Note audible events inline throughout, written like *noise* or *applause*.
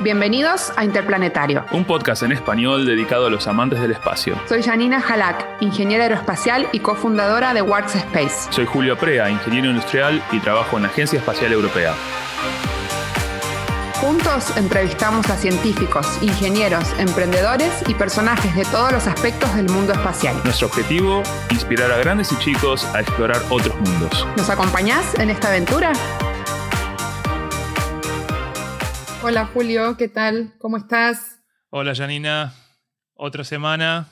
Bienvenidos a Interplanetario. Un podcast en español dedicado a los amantes del espacio. Soy Janina Halak, ingeniera aeroespacial y cofundadora de Works Space. Soy Julio Prea, ingeniero industrial y trabajo en la Agencia Espacial Europea. Juntos entrevistamos a científicos, ingenieros, emprendedores y personajes de todos los aspectos del mundo espacial. Nuestro objetivo, inspirar a grandes y chicos a explorar otros mundos. ¿Nos acompañás en esta aventura? Hola Julio, ¿qué tal? ¿Cómo estás? Hola Janina, otra semana.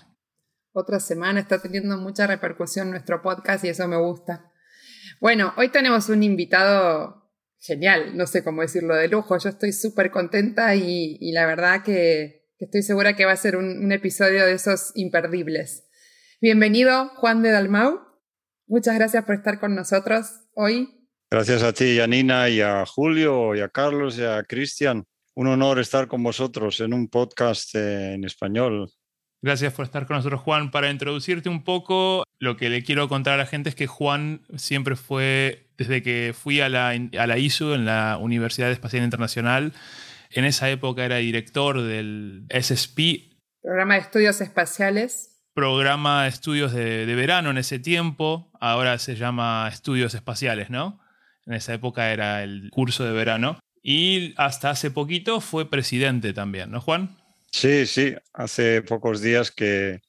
Otra semana, está teniendo mucha repercusión nuestro podcast y eso me gusta. Bueno, hoy tenemos un invitado genial, no sé cómo decirlo, de lujo. Yo estoy súper contenta y, la verdad que, estoy segura que va a ser un, episodio de esos imperdibles. Bienvenido, Juan de Dalmau. Muchas gracias por estar con nosotros hoy. Gracias a ti, Janina, y a Julio, y a Carlos, y a Cristian. Un honor estar con vosotros en un podcast en español. Gracias por estar con nosotros, Juan. Para introducirte un poco, lo que le quiero contar a la gente es que Juan siempre fue, desde que fui a la, a la ISU, en la Universidad Espacial Internacional, en esa época era director del SSP. Programa de Estudios Espaciales. Programa de Estudios de, de verano en ese tiempo, ahora se llama Estudios Espaciales, ¿no? En esa época era el curso de verano. Y hasta hace poquito fue presidente también, ¿no, Juan? Sí, sí, hace pocos días que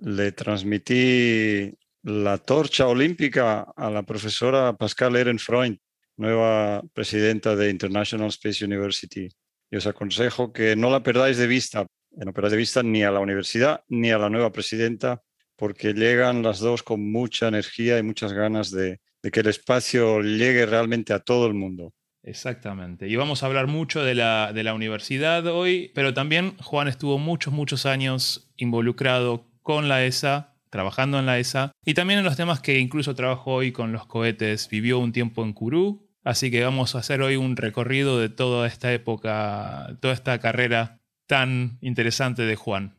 le transmití la torcha olímpica a la profesora Pascal Ehrenfreund, nueva presidenta de International Space University. Y os aconsejo que no la perdáis de vista, no perdáis de vista ni a la universidad ni a la nueva presidenta, porque llegan las dos con mucha energía y muchas ganas de que el espacio llegue realmente a todo el mundo. Exactamente. Y vamos a hablar mucho de la, de la universidad hoy, pero también Juan estuvo muchos, muchos años involucrado con la ESA, trabajando en la ESA, y también en los temas que incluso trabajó hoy con los cohetes. Vivió un tiempo en Kourou, así que vamos a hacer hoy un recorrido de toda esta época, toda esta carrera tan interesante de Juan.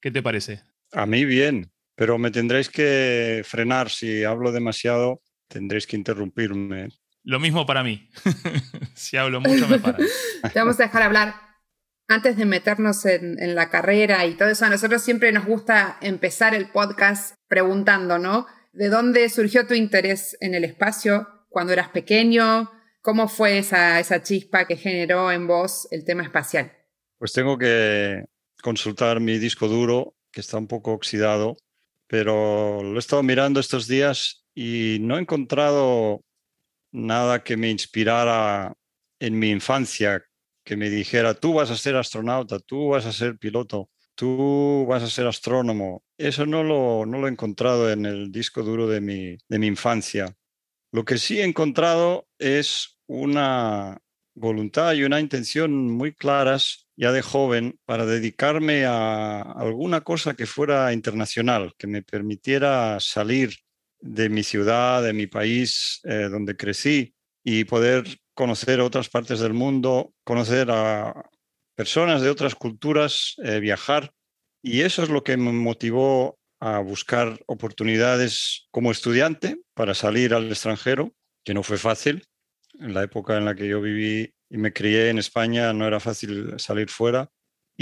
¿Qué te parece? A mí bien, pero me tendréis que frenar si hablo demasiado, tendréis que interrumpirme. Lo mismo para mí. *laughs* si hablo mucho, me paran. Te vamos a dejar hablar. Antes de meternos en, la carrera y todo eso, a nosotros siempre nos gusta empezar el podcast preguntando, ¿no? ¿De dónde surgió tu interés en el espacio cuando eras pequeño? ¿Cómo fue esa, esa chispa que generó en vos el tema espacial? Pues tengo que consultar mi disco duro, que está un poco oxidado, pero lo he estado mirando estos días y no he encontrado nada que me inspirara en mi infancia, que me dijera, tú vas a ser astronauta, tú vas a ser piloto, tú vas a ser astrónomo. Eso no lo, no lo he encontrado en el disco duro de mi, de mi infancia. Lo que sí he encontrado es una voluntad y una intención muy claras ya de joven para dedicarme a alguna cosa que fuera internacional, que me permitiera salir de mi ciudad, de mi país, eh, donde crecí, y poder conocer otras partes del mundo, conocer a personas de otras culturas, eh, viajar. Y eso es lo que me motivó a buscar oportunidades como estudiante para salir al extranjero, que no fue fácil. En la época en la que yo viví y me crié en España no era fácil salir fuera.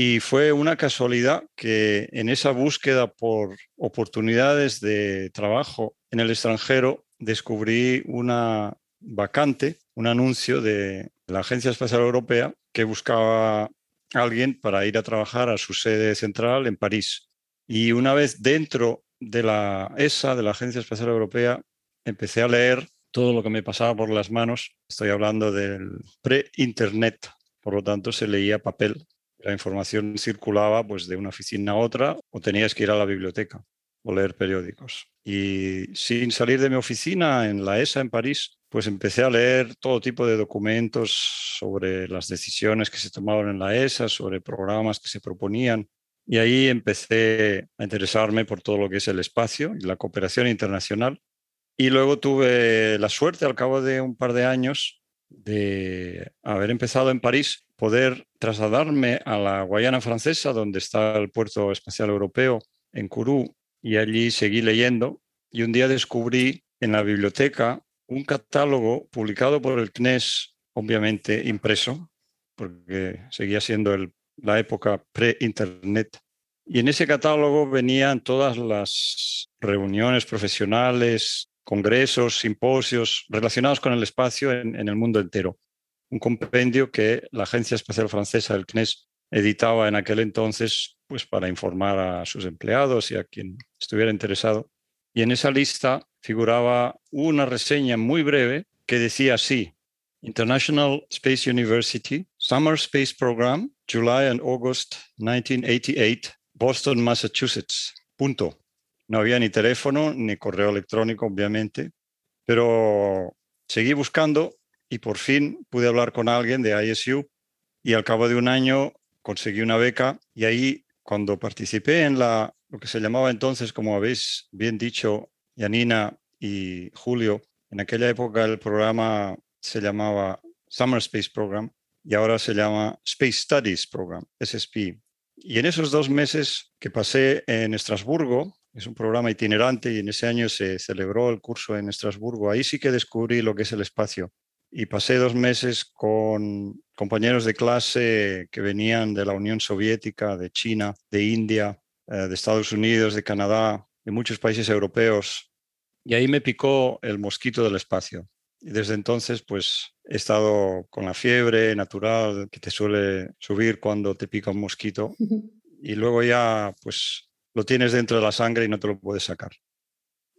Y fue una casualidad que en esa búsqueda por oportunidades de trabajo en el extranjero descubrí una vacante, un anuncio de la Agencia Espacial Europea que buscaba a alguien para ir a trabajar a su sede central en París. Y una vez dentro de la ESA, de la Agencia Espacial Europea, empecé a leer todo lo que me pasaba por las manos. Estoy hablando del pre-internet, por lo tanto se leía papel la información circulaba pues, de una oficina a otra o tenías que ir a la biblioteca o leer periódicos. Y sin salir de mi oficina en la ESA en París, pues empecé a leer todo tipo de documentos sobre las decisiones que se tomaban en la ESA, sobre programas que se proponían. Y ahí empecé a interesarme por todo lo que es el espacio y la cooperación internacional. Y luego tuve la suerte, al cabo de un par de años, de haber empezado en París poder trasladarme a la Guayana francesa, donde está el puerto espacial europeo, en Kourou, y allí seguí leyendo. Y un día descubrí en la biblioteca un catálogo publicado por el CNES, obviamente impreso, porque seguía siendo la época pre-internet. Y en ese catálogo venían todas las reuniones profesionales, congresos, simposios relacionados con el espacio en, el mundo entero. Un compendio que la Agencia Espacial Francesa, el CNES, editaba en aquel entonces pues, para informar a sus empleados y a quien estuviera interesado. Y en esa lista figuraba una reseña muy breve que decía así, International Space University, Summer Space Program, July and August 1988, Boston, Massachusetts. Punto. No había ni teléfono ni correo electrónico, obviamente, pero seguí buscando y por fin pude hablar con alguien de ISU y al cabo de un año conseguí una beca y ahí cuando participé en la, lo que se llamaba entonces, como habéis bien dicho, Yanina y Julio, en aquella época el programa se llamaba Summer Space Program y ahora se llama Space Studies Program, SSP. Y en esos dos meses que pasé en Estrasburgo, es un programa itinerante y en ese año se celebró el curso en Estrasburgo, ahí sí que descubrí lo que es el espacio. Y pasé dos meses con compañeros de clase que venían de la Unión Soviética, de China, de India, eh, de Estados Unidos, de Canadá, de muchos países europeos. Y ahí me picó el mosquito del espacio. Y desde entonces, pues he estado con la fiebre natural que te suele subir cuando te pica un mosquito. Y luego ya, pues lo tienes dentro de la sangre y no te lo puedes sacar.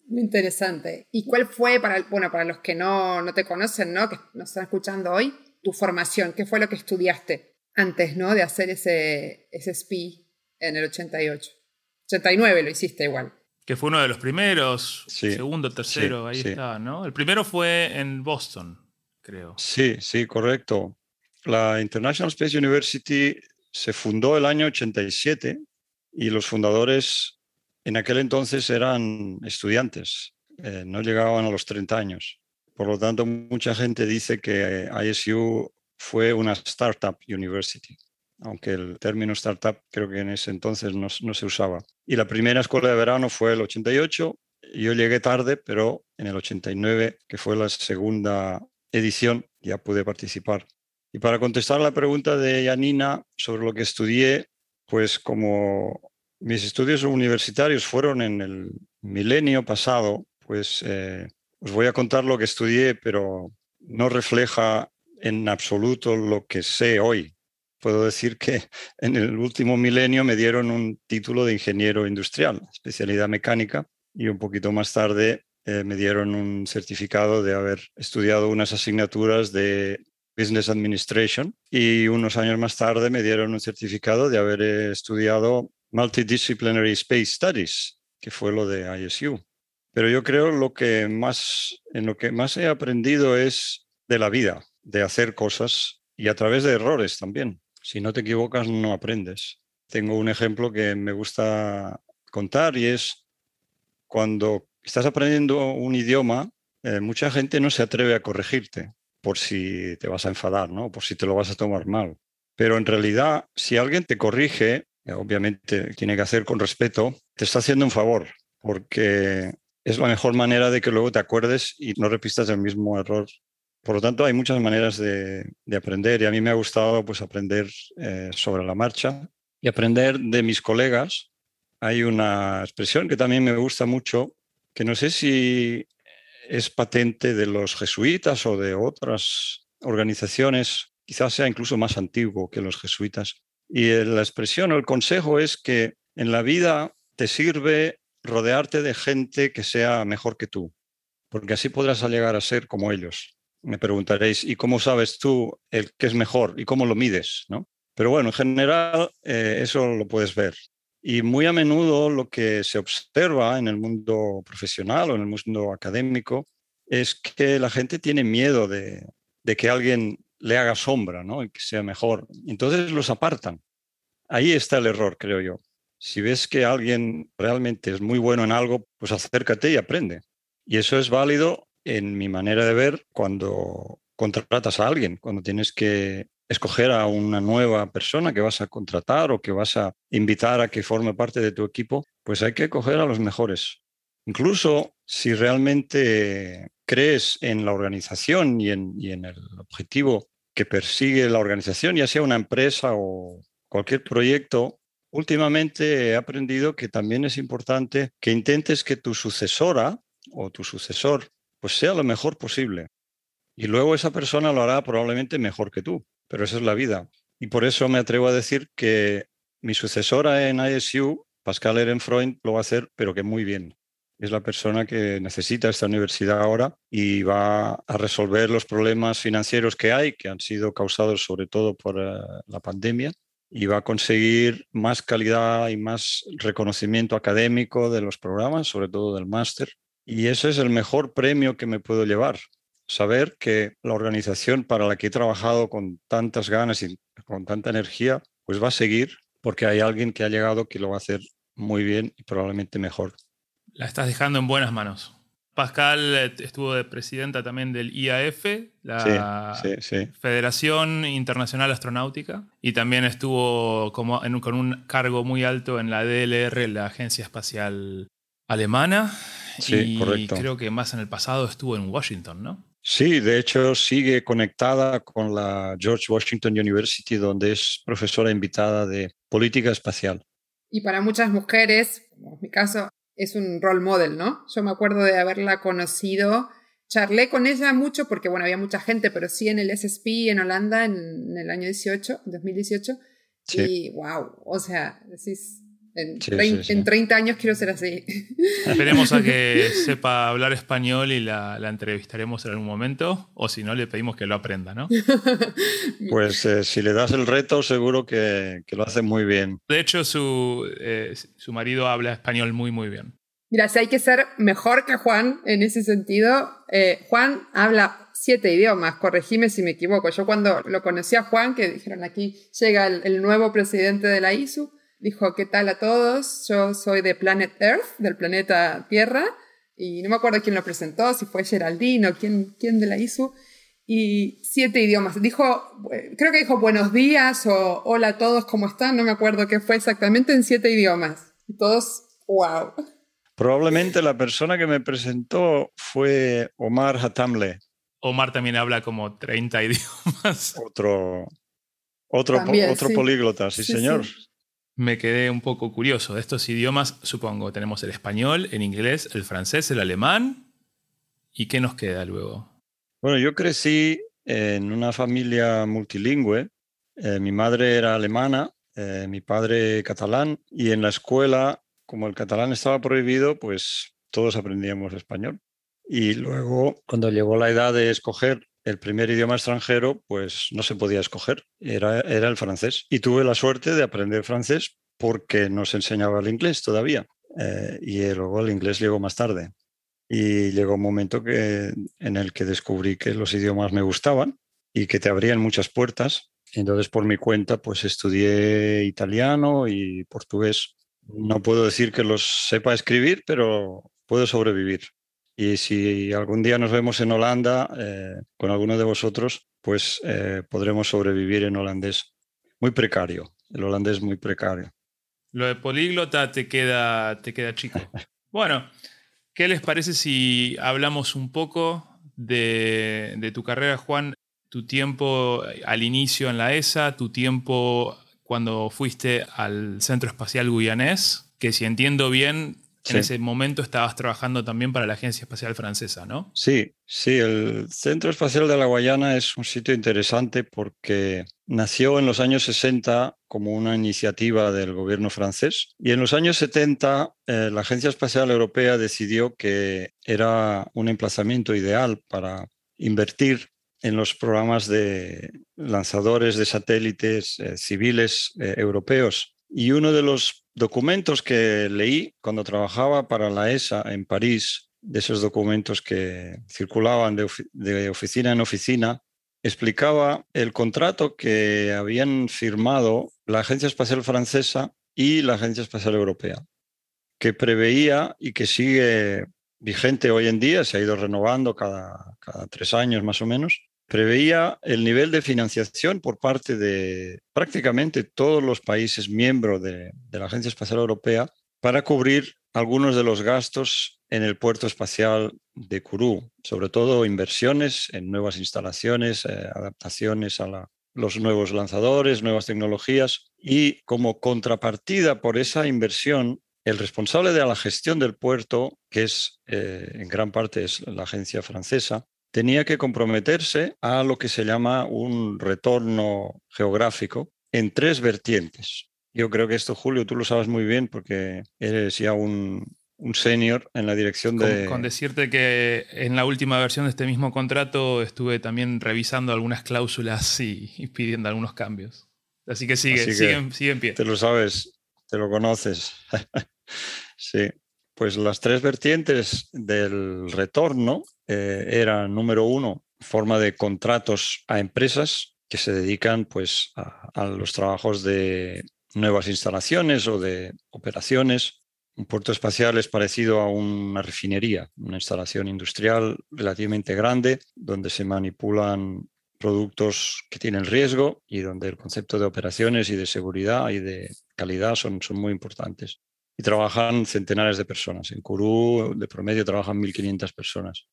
Muy interesante. ¿Y cuál fue, para, bueno, para los que no, no te conocen, ¿no? que nos están escuchando hoy, tu formación? ¿Qué fue lo que estudiaste antes ¿no? de hacer ese, ese SPI en el 88? 89 lo hiciste igual. Que fue uno de los primeros, segundo, tercero, ahí está, ¿no? El primero fue en Boston, creo. Sí, sí, correcto. La International Space University se fundó el año 87 y los fundadores en aquel entonces eran estudiantes, eh, no llegaban a los 30 años. Por lo tanto, mucha gente dice que ISU fue una startup university aunque el término startup creo que en ese entonces no, se usaba. Y la primera escuela de verano fue el 88. Yo llegué tarde, pero en el 89, que fue la segunda edición, ya pude participar. Y para contestar la pregunta de Janina sobre lo que estudié, pues como mis estudios universitarios fueron en el milenio pasado, pues eh, os voy a contar lo que estudié, pero no refleja en absoluto lo que sé hoy. Puedo decir que *laughs* en el último milenio me dieron un título de ingeniero industrial, especialidad mecánica, y un poquito más tarde eh, me dieron un certificado de haber estudiado unas asignaturas de Business Administration y unos años más tarde me dieron un certificado de haber estudiado Multidisciplinary Space Studies, que fue lo de ISU. Pero yo creo lo que más, en lo que más he aprendido es de la vida, de hacer cosas y a través de errores también. Si no te equivocas, no aprendes. Tengo un ejemplo que me gusta contar y es cuando estás aprendiendo un idioma, eh, mucha gente no se atreve a corregirte por si te vas a enfadar, ¿no? por si te lo vas a tomar mal. Pero en realidad, si alguien te corrige, obviamente tiene que hacer con respeto, te está haciendo un favor, porque es la mejor manera de que luego te acuerdes y no repistas el mismo error por lo tanto, hay muchas maneras de, aprender y a mí me ha gustado pues, aprender eh, sobre la marcha y aprender de mis colegas. Hay una expresión que también me gusta mucho, que no sé si es patente de los jesuitas o de otras organizaciones, quizás sea incluso más antiguo que los jesuitas. Y la expresión o el consejo es que en la vida te sirve rodearte de gente que sea mejor que tú, porque así podrás llegar a ser como ellos me preguntaréis, ¿y cómo sabes tú el qué es mejor y cómo lo mides? ¿no? Pero bueno, en general eh, eso lo puedes ver. Y muy a menudo lo que se observa en el mundo profesional o en el mundo académico es que la gente tiene miedo de, que alguien le haga sombra ¿no? y que sea mejor. Entonces los apartan. Ahí está el error, creo yo. Si ves que alguien realmente es muy bueno en algo, pues acércate y aprende. Y eso es válido en mi manera de ver, cuando contratas a alguien, cuando tienes que escoger a una nueva persona que vas a contratar o que vas a invitar a que forme parte de tu equipo, pues hay que coger a los mejores. Incluso si realmente crees en la organización y en, el objetivo que persigue la organización, ya sea una empresa o cualquier proyecto, últimamente he aprendido que también es importante que intentes que tu sucesora o tu sucesor pues sea lo mejor posible. Y luego esa persona lo hará probablemente mejor que tú, pero esa es la vida. Y por eso me atrevo a decir que mi sucesora en ISU, Pascal Ehrenfreund, lo va a hacer, pero que muy bien. Es la persona que necesita esta universidad ahora y va a resolver los problemas financieros que hay, que han sido causados sobre todo por eh, la pandemia, y va a conseguir más calidad y más reconocimiento académico de los programas, sobre todo del máster. Y ese es el mejor premio que me puedo llevar. Saber que la organización para la que he trabajado con tantas ganas y con tanta energía, pues va a seguir porque hay alguien que ha llegado que lo va a hacer muy bien y probablemente mejor. La estás dejando en buenas manos. Pascal eh, estuvo de presidenta también del IAF, la Federación Internacional Astronáutica, y también estuvo como con un cargo muy alto en la DLR, la Agencia Espacial Alemana. Sí, y creo que más en el pasado estuvo en Washington, ¿no? Sí, de hecho sigue conectada con la George Washington University, donde es profesora invitada de política espacial. Y para muchas mujeres, como en mi caso, es un role model, ¿no? Yo me acuerdo de haberla conocido, charlé con ella mucho porque, bueno, había mucha gente, pero sí en el SSP en Holanda en, el año 18, 2018. Y wow, o sea, decís, en, 30, años quiero ser así. Esperemos a que *laughs* sepa hablar español y la, entrevistaremos en algún momento, o si no, le pedimos que lo aprenda, ¿no? *laughs* Pues eh, si le das el reto, seguro que, lo hace muy bien. De hecho, su, eh, su marido habla español muy, muy bien. Mira, si hay que ser mejor que Juan en ese sentido, eh, Juan habla siete idiomas, corregime si me equivoco. Yo cuando lo conocí a Juan, que dijeron aquí llega el nuevo presidente de la ISU, dijo, ¿qué tal a todos? Yo soy de Planet Earth, del planeta Tierra, y no me acuerdo quién lo presentó, si fue Geraldine o quién, quién de la hizo, y siete idiomas. Dijo, creo que dijo buenos días o hola a todos, ¿cómo están? No me acuerdo qué fue exactamente en siete idiomas. Y todos, wow. Probablemente la persona que me presentó fue Omar Hatamle. Omar también habla como 30 idiomas. Otro, otro, otro políglota, sí, señor me quedé un poco curioso. De estos idiomas, supongo, tenemos el español, el inglés, el francés, el alemán. ¿Y qué nos queda luego? Bueno, yo crecí en una familia multilingüe. Eh, mi madre era alemana, eh, mi padre catalán, y en la escuela, como el catalán estaba prohibido, pues todos aprendíamos español. Y luego, cuando llegó la edad de escoger el primer idioma extranjero, pues no se podía escoger, era, el francés. Y tuve la suerte de aprender francés porque no se enseñaba el inglés todavía. Eh, y luego el inglés llegó más tarde. Y llegó un momento en el que descubrí que los idiomas me gustaban y que te abrían muchas puertas. Entonces, por mi cuenta, pues estudié italiano y portugués. No puedo decir que los sepa escribir, pero puedo sobrevivir. Y si algún día nos vemos en Holanda eh, con alguno de vosotros, pues eh, podremos sobrevivir en holandés. Muy precario, el holandés muy precario. Lo de políglota te queda, te queda chico. *laughs* Bueno, ¿qué les parece si hablamos un poco de, de tu carrera, Juan? Tu tiempo al inicio en la ESA, tu tiempo cuando fuiste al Centro Espacial Guyanés, que si entiendo bien, en ese momento estabas trabajando también para la Agencia Espacial Francesa, ¿no? Sí, sí, el Centro Espacial de la Guayana es un sitio interesante porque nació en los años 60 como una iniciativa del gobierno francés y en los años 70 eh, la Agencia Espacial Europea decidió que era un emplazamiento ideal para invertir en los programas de lanzadores de satélites eh, civiles eh, europeos. Y uno de los documentos que leí cuando trabajaba para la ESA en París, de esos documentos que circulaban de, oficina en oficina, explicaba el contrato que habían firmado la Agencia Espacial Francesa y la Agencia Espacial Europea, que preveía y que sigue vigente hoy en día, se ha ido renovando cada, cada tres años más o menos, preveía el nivel de financiación por parte de prácticamente todos los países miembros de, la Agencia Espacial Europea para cubrir algunos de los gastos en el puerto espacial de Kourou, sobre todo inversiones en nuevas instalaciones, eh, adaptaciones a los nuevos lanzadores, nuevas tecnologías y como contrapartida por esa inversión, el responsable de la gestión del puerto, que es eh, en gran parte es la agencia francesa, tenía que comprometerse a lo que se llama un retorno geográfico en tres vertientes. Yo creo que esto, Julio, tú lo sabes muy bien porque eres ya un, un senior en la dirección de... Con, decirte que en la última versión de este mismo contrato estuve también revisando algunas cláusulas y, pidiendo algunos cambios. Así que sigue, sigue, en pie. Te lo sabes, te lo conoces. *laughs* sí. Pues las tres vertientes del retorno eh, eran, número uno, forma de contratos a empresas que se dedican pues, a los trabajos de nuevas instalaciones o de operaciones. Un puerto espacial es parecido a una refinería, una instalación industrial relativamente grande donde se manipulan productos que tienen riesgo y donde el concepto de operaciones y de seguridad y de calidad son, son muy importantes. Y trabajan centenares de personas. En Kourou, de promedio, trabajan 1.500 personas.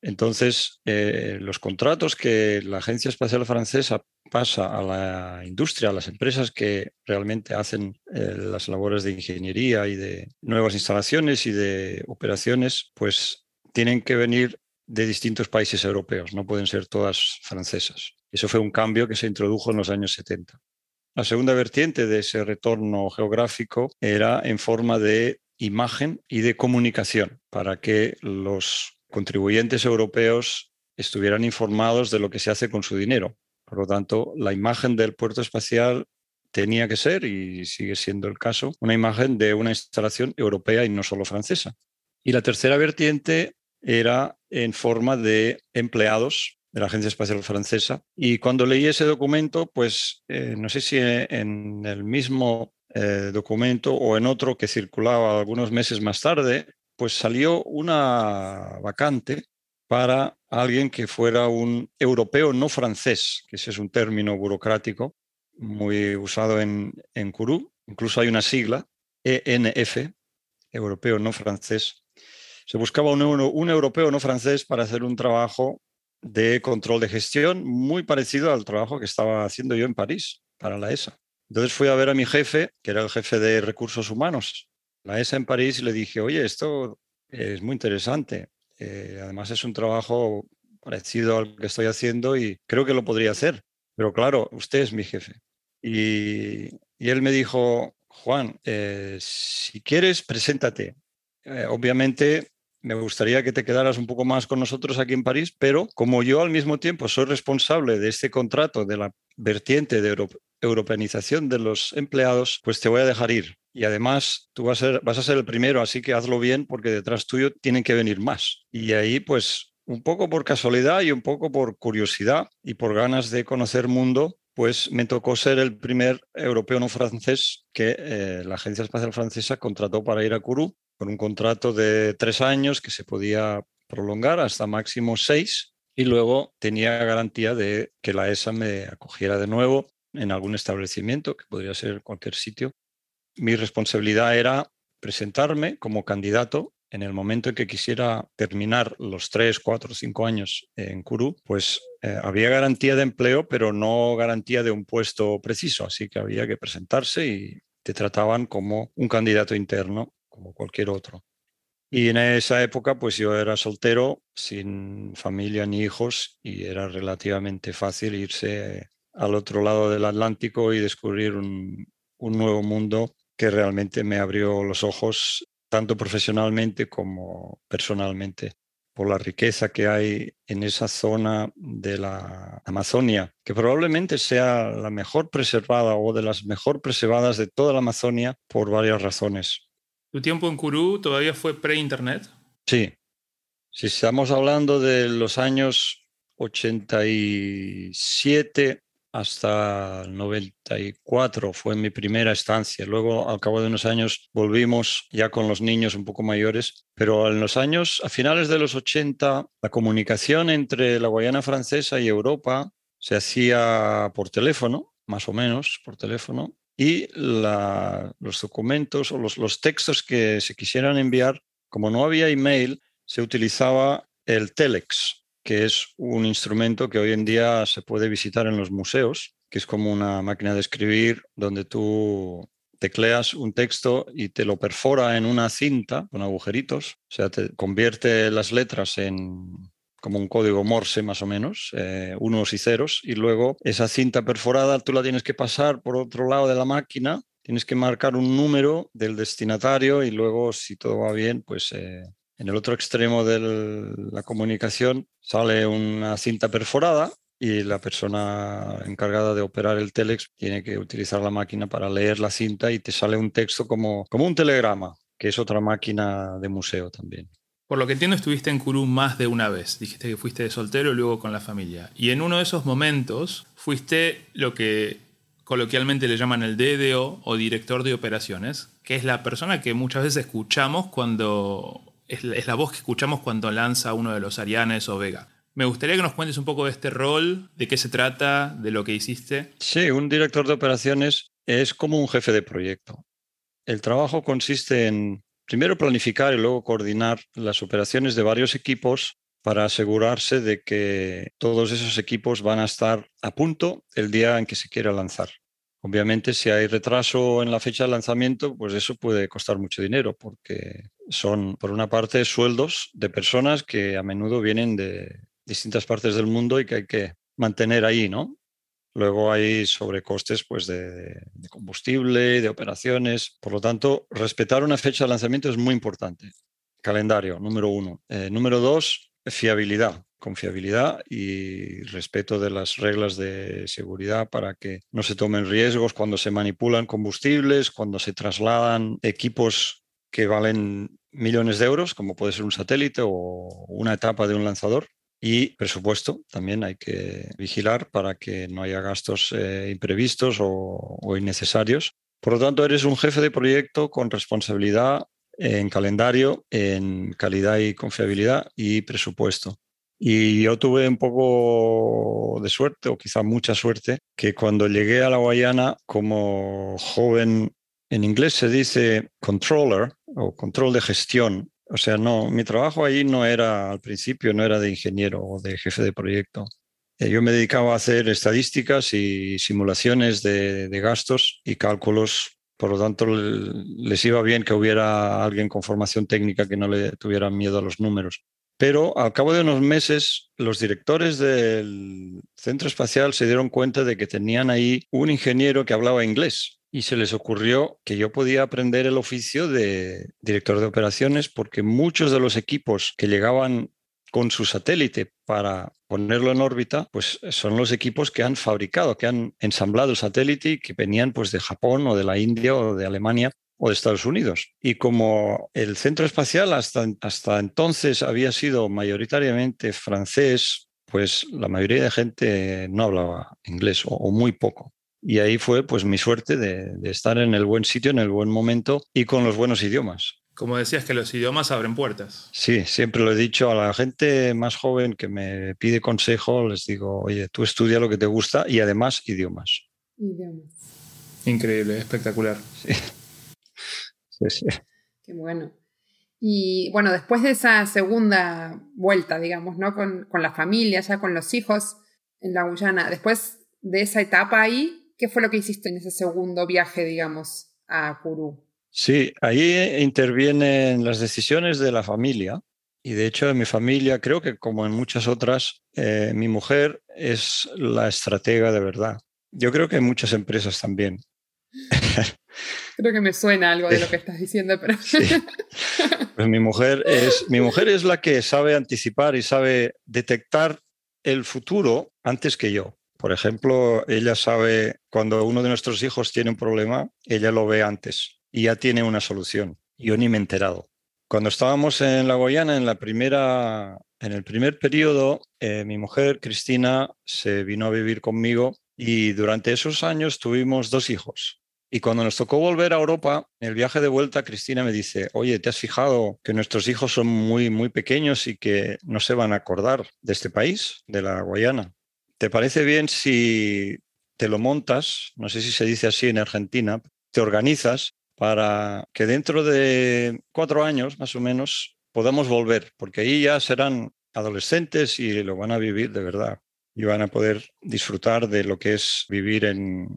Entonces, eh, los contratos que la Agencia Espacial Francesa pasa a la industria, a las empresas que realmente hacen eh, las labores de ingeniería y de nuevas instalaciones y de operaciones, pues tienen que venir de distintos países europeos, no pueden ser todas francesas. Eso fue un cambio que se introdujo en los años 70. La segunda vertiente de ese retorno geográfico era en forma de imagen y de comunicación para que los contribuyentes europeos estuvieran informados de lo que se hace con su dinero. Por lo tanto, la imagen del puerto espacial tenía que ser, y sigue siendo el caso, una imagen de una instalación europea y no solo francesa. Y la tercera vertiente era en forma de empleados de la Agencia Espacial Francesa. Y cuando leí ese documento, pues eh, no sé si en el mismo eh, documento o en otro que circulaba algunos meses más tarde, pues salió una vacante para alguien que fuera un europeo no francés, que ese es un término burocrático muy usado en, en Kourou. Incluso hay una sigla, ENF, europeo no francés. Se buscaba un, un europeo no francés para hacer un trabajo de control de gestión muy parecido al trabajo que estaba haciendo yo en París para la ESA. Entonces fui a ver a mi jefe, que era el jefe de recursos humanos la ESA en París y le dije, oye, esto es muy interesante. Eh, además es un trabajo parecido al que estoy haciendo y creo que lo podría hacer. Pero claro, usted es mi jefe. Y, él me dijo, Juan, eh, si quieres, preséntate. Eh, obviamente me gustaría que te quedaras un poco más con nosotros aquí en París, pero como yo al mismo tiempo soy responsable de este contrato, de la vertiente de europeanización de los empleados, pues te voy a dejar ir. Y además tú vas a, ser, vas a ser el primero, así que hazlo bien porque detrás tuyo tienen que venir más. Y ahí pues un poco por casualidad y un poco por curiosidad y por ganas de conocer mundo, pues me tocó ser el primer europeo no francés que eh, la Agencia Espacial Francesa contrató para ir a Kourou, con un contrato de tres años que se podía prolongar hasta máximo seis y luego tenía garantía de que la ESA me acogiera de nuevo en algún establecimiento, que podría ser cualquier sitio, mi responsabilidad era presentarme como candidato. En el momento en que quisiera terminar los tres, cuatro, cinco años en Kuru, pues eh, había garantía de empleo, pero no garantía de un puesto preciso. Así que había que presentarse y te trataban como un candidato interno, como cualquier otro. Y en esa época, pues yo era soltero, sin familia ni hijos, y era relativamente fácil irse al otro lado del Atlántico y descubrir un, un nuevo mundo que realmente me abrió los ojos tanto profesionalmente como personalmente por la riqueza que hay en esa zona de la Amazonia, que probablemente sea la mejor preservada o de las mejor preservadas de toda la Amazonia por varias razones. ¿Tu tiempo en Kourou todavía fue pre-internet? Sí. Si estamos hablando de los años 87 hasta el 94 fue mi primera estancia. Luego, al cabo de unos años, volvimos ya con los niños un poco mayores. Pero en los años, a finales de los 80, la comunicación entre la Guayana francesa y Europa se hacía por teléfono, más o menos por teléfono. Y los documentos o los, los textos que se quisieran enviar, como no había email, se utilizaba el telex, que es un instrumento que hoy en día se puede visitar en los museos, que es como una máquina de escribir donde tú tecleas un texto y te lo perfora en una cinta con agujeritos, o sea, te convierte las letras en como un código Morse más o menos, eh, unos y ceros, y luego esa cinta perforada tú la tienes que pasar por otro lado de la máquina, tienes que marcar un número del destinatario y luego si todo va bien, pues eh, en el otro extremo de la comunicación sale una cinta perforada y la persona encargada de operar el telex tiene que utilizar la máquina para leer la cinta y te sale un texto como, como un telegrama, que es otra máquina de museo también. Por lo que entiendo, estuviste en Curú más de una vez. Dijiste que fuiste de soltero y luego con la familia. Y en uno de esos momentos fuiste lo que coloquialmente le llaman el DDO o director de operaciones, que es la persona que muchas veces escuchamos cuando. Es la, voz que escuchamos cuando lanza uno de los Arianes o Vega. Me gustaría que nos cuentes un poco de este rol, de qué se trata, de lo que hiciste. Sí, un director de operaciones es como un jefe de proyecto. El trabajo consiste en primero planificar y luego coordinar las operaciones de varios equipos para asegurarse de que todos esos equipos van a estar a punto el día en que se quiera lanzar. Obviamente, si hay retraso en la fecha de lanzamiento, pues eso puede costar mucho dinero, porque son, por una parte, sueldos de personas que a menudo vienen de, distintas partes del mundo y que hay que mantener ahí, ¿no? Luego hay sobrecostes pues, de, combustible, de operaciones. Por lo tanto, respetar una fecha de lanzamiento es muy importante. Calendario, número uno. Eh, número dos, fiabilidad. Confiabilidad y respeto de las reglas de seguridad para que no se tomen riesgos cuando se manipulan combustibles, cuando se trasladan equipos que valen millones de euros, como puede ser un satélite o una etapa de un lanzador y presupuesto también hay que vigilar para que no haya gastos eh, imprevistos o, innecesarios. Por lo tanto, eres un jefe de proyecto con responsabilidad en calendario, en calidad y confiabilidad y presupuesto. Y yo tuve un poco de suerte, o quizá mucha suerte, que cuando llegué a la Guayana como joven, en inglés se dice controller o control de gestión, o sea, no, mi trabajo ahí no era al principio, no era de ingeniero o de jefe de proyecto. Eh, yo me dedicaba a hacer estadísticas y simulaciones de, gastos y cálculos. Por lo tanto, les iba bien que hubiera alguien con formación técnica que no le tuviera miedo a los números. Pero al cabo de unos meses, los directores del centro espacial se dieron cuenta de que tenían ahí un ingeniero que hablaba inglés y se les ocurrió que yo podía aprender el oficio de director de operaciones porque muchos de los equipos que llegaban con su satélite para ponerlo en órbita, pues son los equipos que han fabricado, que han ensamblado el satélite y que venían pues de Japón o de la India o de Alemania o de Estados Unidos. Y como el centro espacial hasta, hasta entonces había sido mayoritariamente francés, pues la mayoría de gente no hablaba inglés o muy poco. Y ahí fue pues mi suerte de, estar en el buen sitio, en el buen momento y con los buenos idiomas. Como decías, que los idiomas abren puertas. Sí, siempre lo he dicho a la gente más joven que me pide consejo, les digo, oye, tú estudia lo que te gusta y además idiomas. Idiomas. Increíble, espectacular. Sí. *laughs* sí, Qué bueno. Y bueno, después de esa segunda vuelta, digamos, ¿no? Con, con la familia, ya con los hijos en la Guyana, después de esa etapa ahí, ¿Qué fue lo que hiciste en ese segundo viaje, digamos, a Curú? Sí, ahí intervienen las decisiones de la familia. Y de hecho, en mi familia, creo que como en muchas otras, eh, mi mujer es la estratega de verdad. Yo creo que en muchas empresas también. *laughs* Creo que me suena algo de lo que estás diciendo, pero... *laughs* Pues mi mujer, es, mi mujer es la que sabe anticipar y sabe detectar el futuro antes que yo. Por ejemplo, ella sabe cuando uno de nuestros hijos tiene un problema, ella lo ve antes y ya tiene una solución. Yo ni me he enterado. Cuando estábamos en la Guayana, en, la primera, en el primer periodo, eh, mi mujer, Cristina, se vino a vivir conmigo y durante esos años tuvimos dos hijos. Y cuando nos tocó volver a Europa, en el viaje de vuelta, Cristina me dice, oye, ¿te has fijado que nuestros hijos son muy, muy pequeños y que no se van a acordar de este país, de la Guayana? ¿Te parece bien si te lo montas, no sé si se dice así en Argentina, te organizas para que dentro de cuatro años más o menos podamos volver, porque ahí ya serán adolescentes y lo van a vivir de verdad y van a poder disfrutar de lo que es vivir en,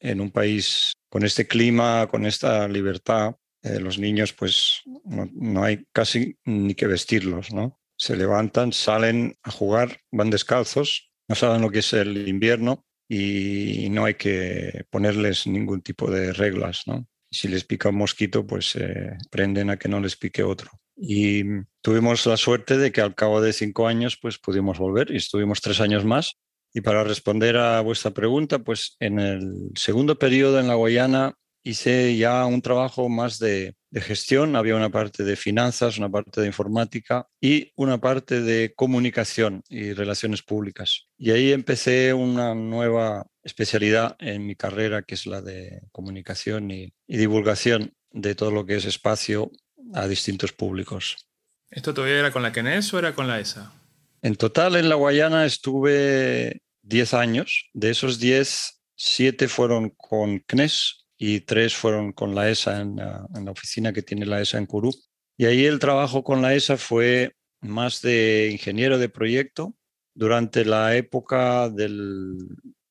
en un país con este clima, con esta libertad. Eh, los niños pues no, no, hay casi ni que vestirlos, ¿no? Se levantan, salen a jugar, van descalzos, no saben lo que es el invierno y no hay que ponerles ningún tipo de reglas, ¿no? Si les pica un mosquito, pues eh, prenden a que no les pique otro. Y tuvimos la suerte de que al cabo de cinco años pues pudimos volver y estuvimos tres años más. Y para responder a vuestra pregunta, pues en el segundo periodo en la Guayana hice ya un trabajo más de, de, gestión. Había una parte de finanzas, una parte de informática y una parte de comunicación y relaciones públicas. Y ahí empecé una nueva especialidad en mi carrera, que es la de comunicación y, y divulgación de todo lo que es espacio a distintos públicos. ¿Esto todavía era con la CNES o era con la ESA? En total en la Guayana estuve 10 años. De esos 10, 7 fueron con CNES y 3 fueron con la ESA en la, en la oficina que tiene la ESA en Curú. Y ahí el trabajo con la ESA fue más de ingeniero de proyecto. Durante la época de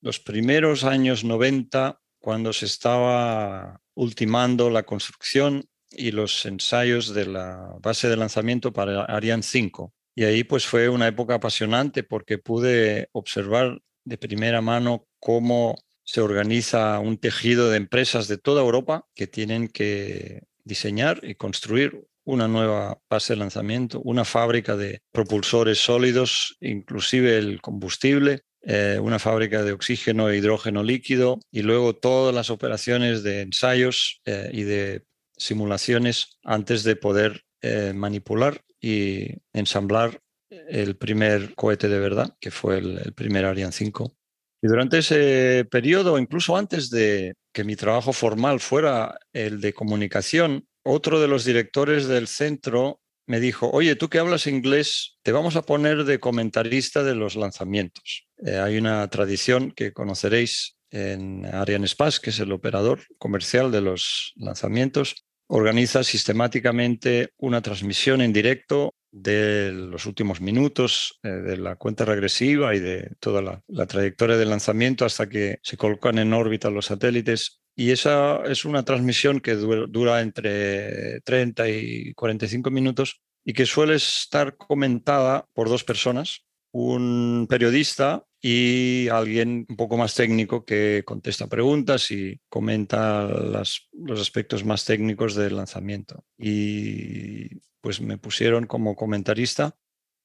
los primeros años 90, cuando se estaba ultimando la construcción y los ensayos de la base de lanzamiento para Ariane 5. Y ahí pues fue una época apasionante porque pude observar de primera mano cómo se organiza un tejido de empresas de toda Europa que tienen que diseñar y construir una nueva base de lanzamiento, una fábrica de propulsores sólidos, inclusive el combustible, eh, una fábrica de oxígeno e hidrógeno líquido y luego todas las operaciones de ensayos eh, y de simulaciones antes de poder eh, manipular y ensamblar el primer cohete de verdad, que fue el, el, primer Ariane 5. Y durante ese periodo, incluso antes de que mi trabajo formal fuera el de comunicación, otro de los directores del centro me dijo, oye, tú que hablas inglés, te vamos a poner de comentarista de los lanzamientos. Eh, hay una tradición que conoceréis en Arianespace, que es el operador comercial de los lanzamientos, organiza sistemáticamente una transmisión en directo de los últimos minutos eh, de la cuenta regresiva y de toda la, trayectoria del lanzamiento hasta que se colocan en órbita los satélites. Y esa es una transmisión que dura, entre 30 y 45 minutos y que suele estar comentada por dos personas, un periodista y alguien un poco más técnico que contesta preguntas y comenta los aspectos más técnicos del lanzamiento. Y pues me pusieron como comentarista.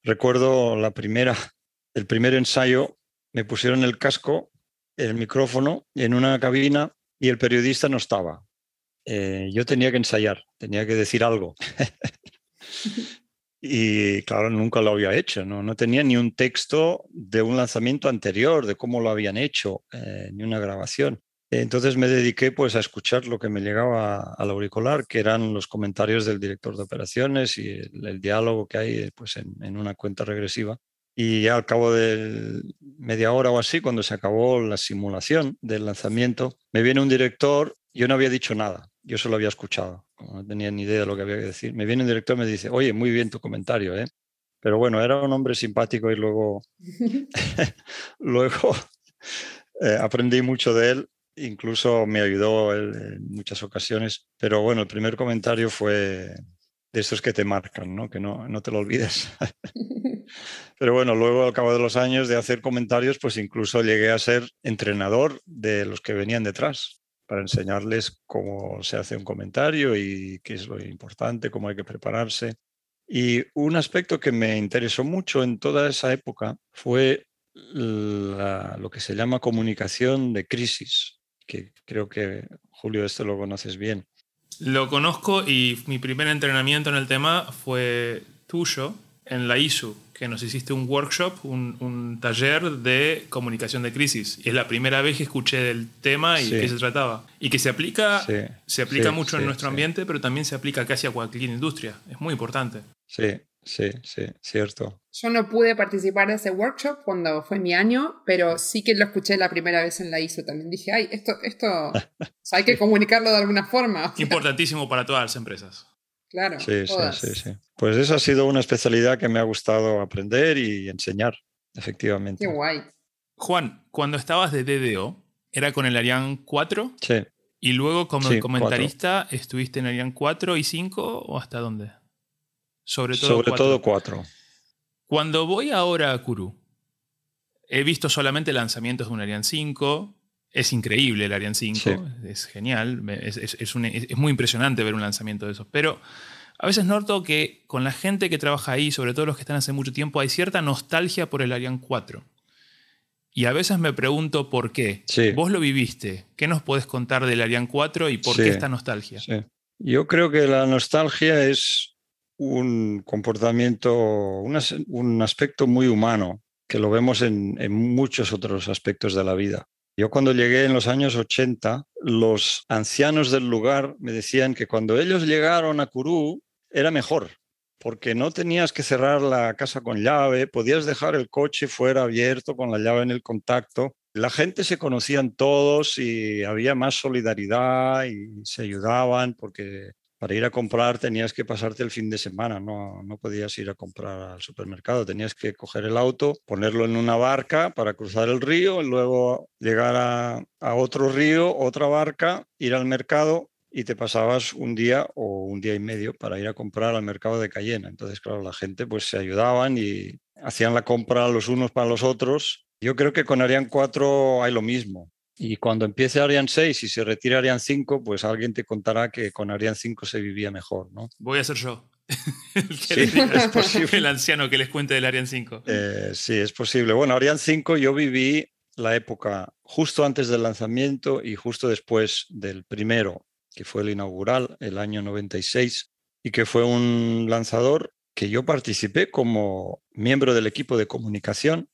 Recuerdo la primera, el primer ensayo, me pusieron el casco, el micrófono en una cabina y el periodista no estaba. Eh, yo tenía que ensayar, tenía que decir algo. *laughs* Y claro, nunca lo había hecho, ¿no? no tenía ni un texto de un lanzamiento anterior, de cómo lo habían hecho, eh, ni una grabación. Entonces me dediqué pues a escuchar lo que me llegaba al auricular, que eran los comentarios del director de operaciones y el, el diálogo que hay pues en, en, una cuenta regresiva. Y ya al cabo de media hora o así, cuando se acabó la simulación del lanzamiento, me viene un director, yo no había dicho nada, yo solo había escuchado no tenía ni idea de lo que había que decir. Me viene un director y me dice, oye, muy bien tu comentario, ¿eh? Pero bueno, era un hombre simpático y luego, *laughs* *laughs* luego eh, aprendí mucho de él, incluso me ayudó él en muchas ocasiones. Pero bueno, el primer comentario fue de estos que te marcan, ¿no? que no, no te lo olvides. *laughs* Pero bueno, luego al cabo de los años de hacer comentarios, pues incluso llegué a ser entrenador de los que venían detrás para enseñarles cómo se hace un comentario y qué es lo importante, cómo hay que prepararse. Y un aspecto que me interesó mucho en toda esa época fue la, lo que se llama comunicación de crisis, que creo que Julio, esto lo conoces bien. Lo conozco y mi primer entrenamiento en el tema fue tuyo en la ISU, que nos hiciste un workshop, un, un, taller de comunicación de crisis. Y es la primera vez que escuché del tema y sí. qué se trataba. Y que se aplica, sí. se aplica sí, mucho en nuestro ambiente, pero también se aplica casi a cualquier industria. Es muy importante. Sí, Sí, sí, cierto. Yo no pude participar de ese workshop cuando fue mi año, pero sí que lo escuché la primera vez en la ISO también. Dije, ay, esto, esto, hay que *laughs* comunicarlo de alguna forma. Importantísimo para todas las empresas. Claro. Sí, sí, sí, sí. Pues esa ha sido una especialidad que me ha gustado aprender y enseñar, efectivamente. Qué guay. Juan, cuando estabas de DDO, ¿era con el Ariane 4? Sí. ¿Y luego como comentarista estuviste en Ariane 4 y 5 o hasta dónde? Sobre todo Sobre 4. todo 4. Cuando voy ahora a Kuru, he visto solamente lanzamientos de un Ariane 5. Es increíble el Ariane 5, es genial, es, es, muy impresionante ver un lanzamiento de esos. Pero a veces noto que con la gente que trabaja ahí, sobre todo los que están hace mucho tiempo, hay cierta nostalgia por el Ariane 4. Y a veces me pregunto por qué. Vos lo viviste. ¿Qué nos puedes contar del Ariane 4 y por qué esta nostalgia? Yo creo que la nostalgia es un comportamiento, un, aspecto muy humano, que lo vemos en, en muchos otros aspectos de la vida. Yo cuando llegué en los años 80, los ancianos del lugar me decían que cuando ellos llegaron a Curú era mejor, porque no tenías que cerrar la casa con llave, podías dejar el coche fuera abierto con la llave en el contacto. La gente se conocían todos y había más solidaridad y se ayudaban porque para ir a comprar tenías que pasarte el fin de semana, no, no podías ir a comprar al supermercado, tenías que coger el auto, ponerlo en una barca para cruzar el río, y luego llegar a, otro río, otra barca, ir al mercado y te pasabas un día o un día y medio para ir a comprar al mercado de Cayena. Entonces, claro, la gente pues se ayudaban y hacían la compra los unos para los otros. Yo creo que con Ariane 4 hay lo mismo. Y cuando empiece Ariane 6 y se retire Ariane 5, pues alguien te contará que con Ariane 5 se vivía mejor, ¿no? Voy a ser yo. *laughs* sí, es posible. El anciano que les cuente del Ariane 5. Eh, sí, es posible. Bueno, Ariane 5 yo viví la época justo antes del lanzamiento y justo después del primero, que fue el inaugural, el año 96, y que fue un lanzador que yo participé como miembro del equipo de comunicación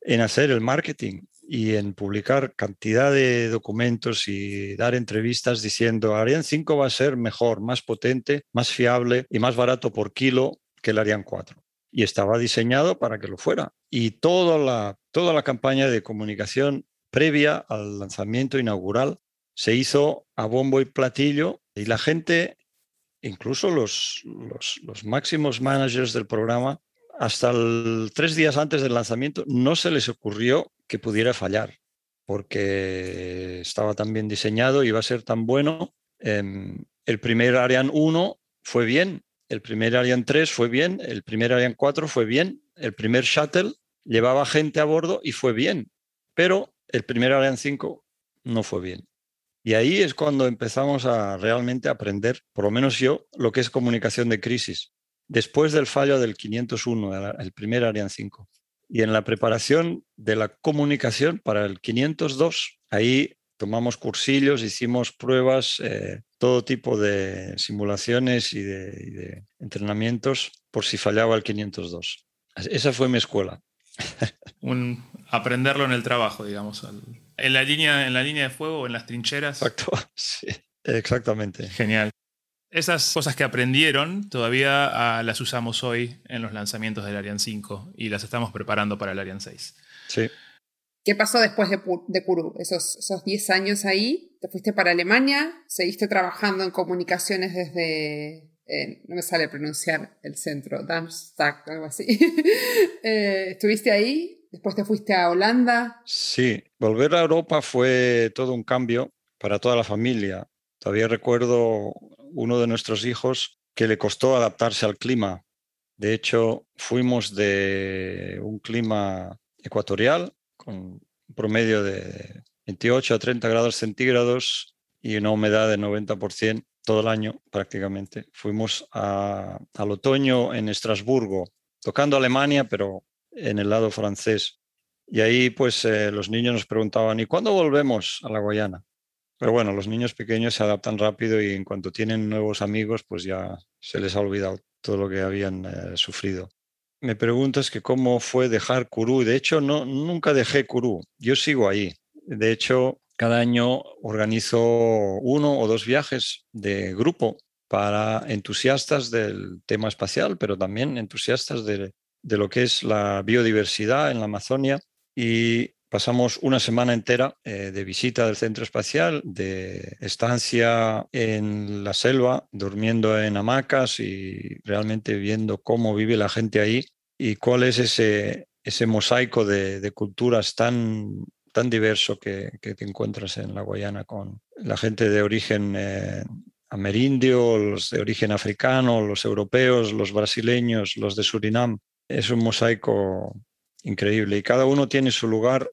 en hacer el marketing y en publicar cantidad de documentos y dar entrevistas diciendo Ariane 5 va a ser mejor, más potente, más fiable y más barato por kilo que el Ariane 4. Y estaba diseñado para que lo fuera. Y toda la, toda la campaña de comunicación previa al lanzamiento inaugural se hizo a bombo y platillo y la gente, incluso los, los, los máximos managers del programa, hasta tres días antes del lanzamiento no se les ocurrió que pudiera fallar, porque estaba tan bien diseñado iba a ser tan bueno. Em, el primer Ariane 1 fue bien, el primer Ariane 3 fue bien, el primer Ariane 4 fue bien, el primer shuttle llevaba gente a bordo y fue bien, pero el primer Ariane 5 no fue bien. Y ahí es cuando empezamos a realmente aprender, por lo menos yo, lo que es comunicación de crisis después del fallo del 501, el primer Ariane 5. Y en la preparación de la comunicación para el 502, ahí tomamos cursillos, hicimos pruebas, eh, todo tipo de simulaciones y de, entrenamientos por si fallaba el 502. Esa fue mi escuela. *laughs* Un, aprenderlo en el trabajo, digamos, en la línea, en la línea de fuego, en las trincheras. Exacto, *laughs* sí, exactamente. Genial. Esas cosas que aprendieron todavía ah, las usamos hoy en los lanzamientos del Ariane 5 y las estamos preparando para el Ariane 6. Sí. ¿Qué pasó después de, de Kuru? Esos, esos 10 años ahí, te fuiste para Alemania, seguiste trabajando en comunicaciones desde, eh, no me sale pronunciar el centro, Darmstadt, algo así. *laughs* Eh, ¿Estuviste ahí? Después te fuiste a Holanda. Sí, volver a Europa fue todo un cambio para toda la familia. Todavía recuerdo uno de nuestros hijos que le costó adaptarse al clima. De hecho, fuimos de un clima ecuatorial con un promedio de 28 a 30 grados centígrados y una humedad de 90% todo el año prácticamente. Fuimos al otoño en Estrasburgo, tocando Alemania, pero en el lado francés. Y ahí pues eh, los niños nos preguntaban, ¿y cuándo volvemos a la Guayana? Pero bueno, los niños pequeños se adaptan rápido y en cuanto tienen nuevos amigos, pues ya se les ha olvidado todo lo que habían eh, sufrido. Me preguntas que cómo fue dejar Curú. De hecho, no, nunca dejé Curú. Yo sigo ahí. De hecho, cada año organizo uno o dos viajes de grupo para entusiastas del tema espacial, pero también entusiastas de, de lo que es la biodiversidad en la Amazonia. Y pasamos una semana entera eh, de visita del centro espacial, de estancia en la selva, durmiendo en hamacas y realmente viendo cómo vive la gente ahí y cuál es ese, ese mosaico de, culturas tan, tan diverso que, te encuentras en la Guayana con la gente de origen eh, amerindio, los de origen africano, los europeos, los brasileños, los de Surinam. Es un mosaico increíble y cada uno tiene su lugar.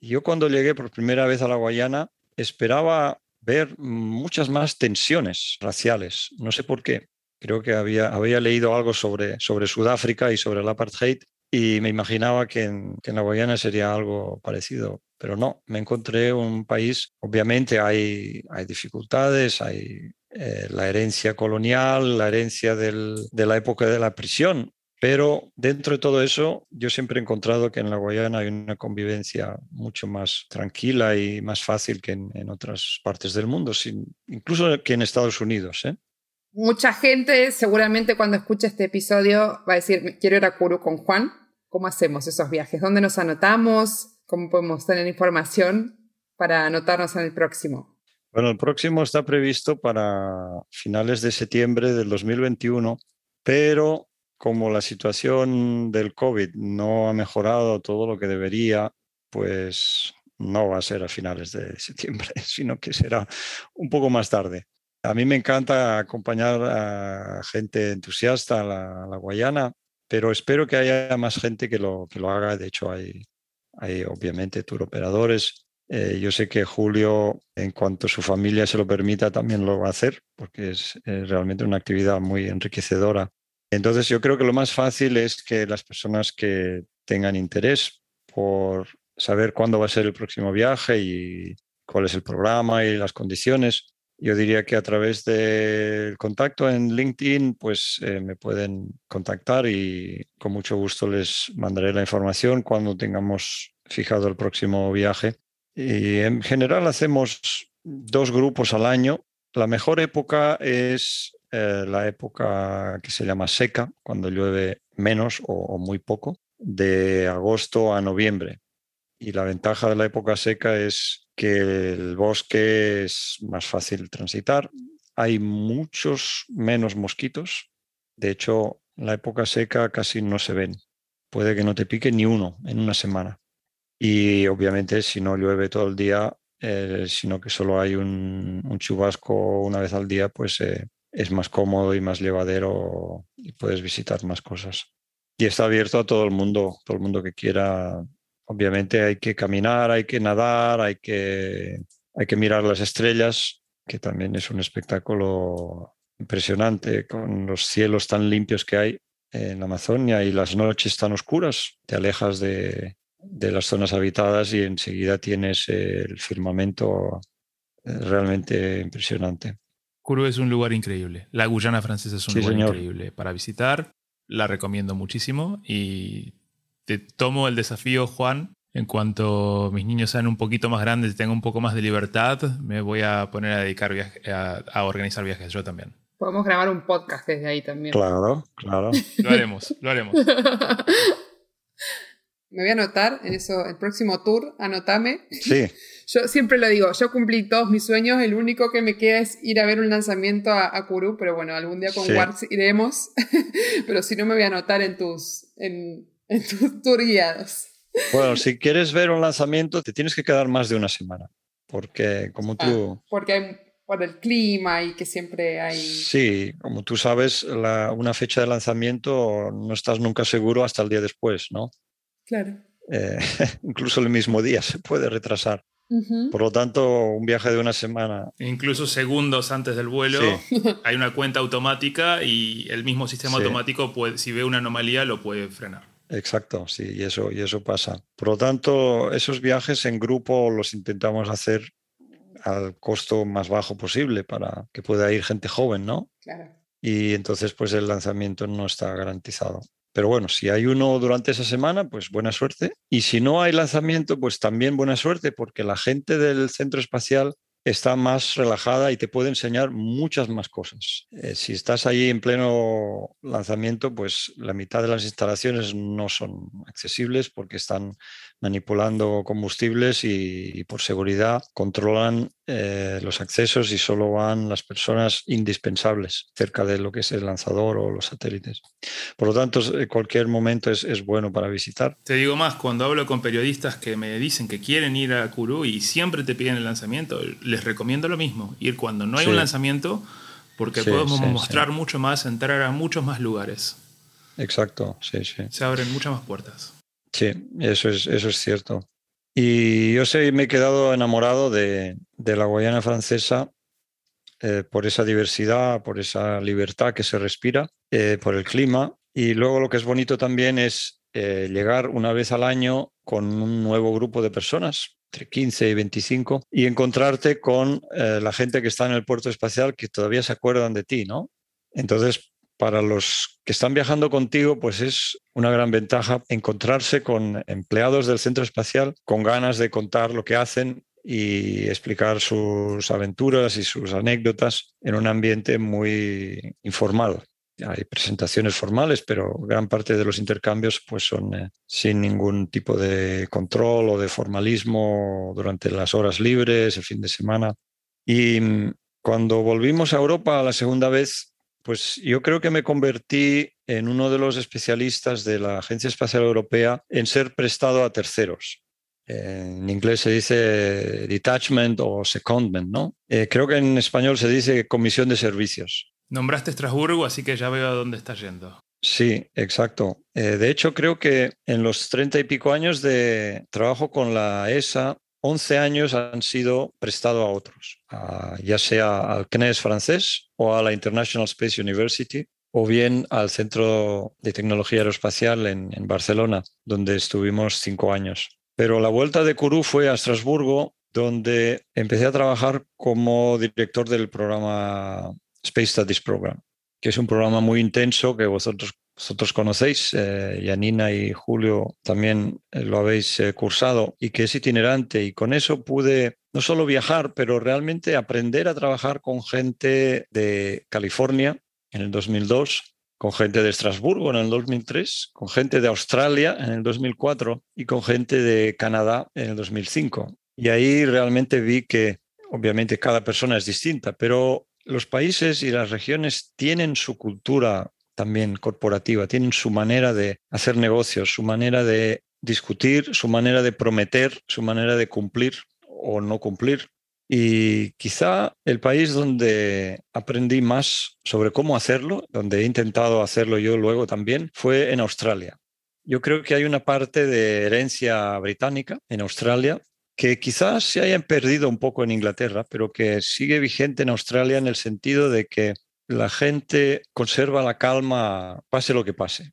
Yo cuando llegué por primera vez a la Guayana esperaba ver muchas más tensiones raciales. No sé por qué. Creo que había, leído algo sobre, Sudáfrica y sobre el apartheid y me imaginaba que en, la Guayana sería algo parecido, pero no, me encontré un país, obviamente hay, hay dificultades, hay eh, la herencia colonial, la herencia de la época de la prisión, pero dentro de todo eso, yo siempre he encontrado que en la Guayana hay una convivencia mucho más tranquila y más fácil que en, otras partes del mundo, incluso que en Estados Unidos. ¿eh? Mucha gente seguramente cuando escuche este episodio va a decir, quiero ir a Kuru con Juan. ¿Cómo hacemos esos viajes? ¿Dónde nos anotamos? ¿Cómo podemos tener información para anotarnos en el próximo? Bueno, el próximo está previsto para finales de septiembre del 2021, pero como la situación del COVID no ha mejorado todo lo que debería, pues no va a ser a finales de septiembre, *laughs* sino que será un poco más tarde. A mí me encanta acompañar a gente entusiasta a la, Guayana, pero espero que haya más gente que lo, que lo haga. De hecho, hay, obviamente tour operadores. Eh, yo sé que Julio, en cuanto su familia se lo permita, también lo va a hacer, porque es, realmente una actividad muy enriquecedora. Entonces, yo creo que lo más fácil es que las personas que tengan interés por saber cuándo va a ser el próximo viaje y cuál es el programa y las condiciones, yo diría que a través del contacto en LinkedIn, pues eh, me pueden contactar y con mucho gusto les mandaré la información cuando tengamos fijado el próximo viaje. Y en general hacemos dos grupos al año. La mejor época es eh, la época que se llama seca, cuando llueve menos o muy poco, de agosto a noviembre. Y la ventaja de la época seca es que el bosque es más fácil transitar. Hay muchos menos mosquitos. De hecho, en la época seca casi no se ven. Puede que no te pique ni uno en una semana. Y obviamente si no llueve todo el día, eh, sino que solo hay un, chubasco una vez al día, pues eh, es más cómodo y más llevadero y puedes visitar más cosas. Y está abierto a todo el mundo, todo el mundo que quiera Obviamente hay que caminar, hay que nadar, hay que, hay que mirar las estrellas, que también es un espectáculo impresionante con los cielos tan limpios que hay en la Amazonia y las noches tan oscuras. Te alejas de, las zonas habitadas y enseguida tienes el firmamento eh, realmente impresionante. Kuru es un lugar increíble. La Guyana francesa es un lugar increíble para visitar. La recomiendo muchísimo y te tomo el desafío, Juan. En cuanto mis niños sean un poquito más grandes y tengan un poco más de libertad, me voy a poner a dedicar a, organizar viajes yo también. Podemos grabar un podcast desde ahí también. Claro, claro. *laughs* Lo haremos, lo haremos. *laughs* Me voy a anotar en eso, el próximo tour, anotame. Sí. *laughs* Yo siempre lo digo, yo cumplí todos mis sueños, el único que me queda es ir a ver un lanzamiento a, a Kuru, pero bueno, algún día con sí. iremos, *laughs* pero si no me voy a anotar en tus, en, en tus tour guiados. Bueno, si *laughs* quieres ver un lanzamiento, te tienes que quedar más de una semana, porque como tú... Ah, porque hay por el clima y que siempre hay... Sí, como tú sabes, una fecha de lanzamiento no estás nunca seguro hasta el día después, ¿no? Claro. Eh, *laughs* incluso el mismo día se puede retrasar. Por lo tanto, un viaje de una semana. Incluso segundos antes del vuelo *laughs* hay una cuenta automática y el mismo sistema automático, puede, si ve una anomalía, lo puede frenar. Exacto, sí, y eso, y eso pasa. Por lo tanto, esos viajes en grupo los intentamos hacer al costo más bajo posible para que pueda ir gente joven, ¿no? Claro. Y entonces, pues el lanzamiento no está garantizado. Pero bueno, si hay uno durante esa semana, pues buena suerte. Y si no hay lanzamiento, pues también buena suerte, porque la gente del centro espacial está más relajada y te puede enseñar muchas más cosas. Eh, si estás ahí en pleno lanzamiento, pues la mitad de las instalaciones no son accesibles porque están manipulando combustibles y, por seguridad controlan eh, los accesos y solo van las personas indispensables cerca de lo que es el lanzador o los satélites. Por lo tanto, cualquier momento es, bueno para visitar. Te digo más, cuando hablo con periodistas que me dicen que quieren ir a Kourou y siempre te piden el lanzamiento, recomiendo lo mismo, ir cuando no hay un lanzamiento porque podemos mostrar mucho más, entrar a muchos más lugares. Exacto, sí, sí. Se abren muchas más puertas. Sí, eso es, eso es cierto. Y yo sé, me he quedado enamorado de, la Guayana francesa eh, por esa diversidad, por esa libertad que se respira, eh, por el clima. Y luego lo que es bonito también es eh, llegar una vez al año con un nuevo grupo de personas, entre 15 y 25, y encontrarte con la gente que está en el puerto espacial que todavía se acuerdan de ti, ¿no? Entonces, para los que están viajando contigo, pues es una gran ventaja encontrarse con empleados del centro espacial con ganas de contar lo que hacen y explicar sus aventuras y sus anécdotas en un ambiente muy informal. Hay presentaciones formales, pero gran parte de los intercambios pues son eh, sin ningún tipo de control o de formalismo durante las horas libres, el fin de semana. Y mm, cuando volvimos a Europa la segunda vez, pues yo creo que me convertí en uno de los especialistas de la Agencia Espacial Europea en ser prestado a terceros. En inglés se dice detachment o secondment, ¿no? Eh, creo que en español se dice comisión de servicios. Nombraste Estrasburgo, así que ya veo a dónde estás yendo. Sí, exacto. Eh, de hecho, creo que en los treinta y pico años de trabajo con la ESA, 11 años han sido prestados a otros, ya sea al CNES francés o a la International Space University o bien al Centro de Tecnología Aeroespacial en, Barcelona, donde estuvimos cinco años. Pero la vuelta de Kourou fue a Estrasburgo, donde empecé a trabajar como director del programa Space Studies Program, que es un programa muy intenso que vosotros vosotros conocéis, eh, y Julio también eh, lo habéis eh, cursado y que es itinerante y con eso pude no solo viajar, pero realmente aprender a trabajar con gente de California en el 2002, con gente de Estrasburgo en el 2003, con gente de Australia en el 2004 y con gente de Canadá en el 2005. Y ahí realmente vi que obviamente cada persona es distinta, pero los países y las regiones tienen su cultura también corporativa, tienen su manera de hacer negocios, su manera de discutir, su manera de prometer, su manera de cumplir o no cumplir. Y quizá el país donde aprendí más sobre cómo hacerlo, donde he intentado hacerlo yo luego también, fue en Australia. Yo creo que hay una parte de herencia británica en Australia que quizás se hayan perdido un poco en Inglaterra, pero que sigue vigente en Australia en el sentido de que la gente conserva la calma pase lo que pase.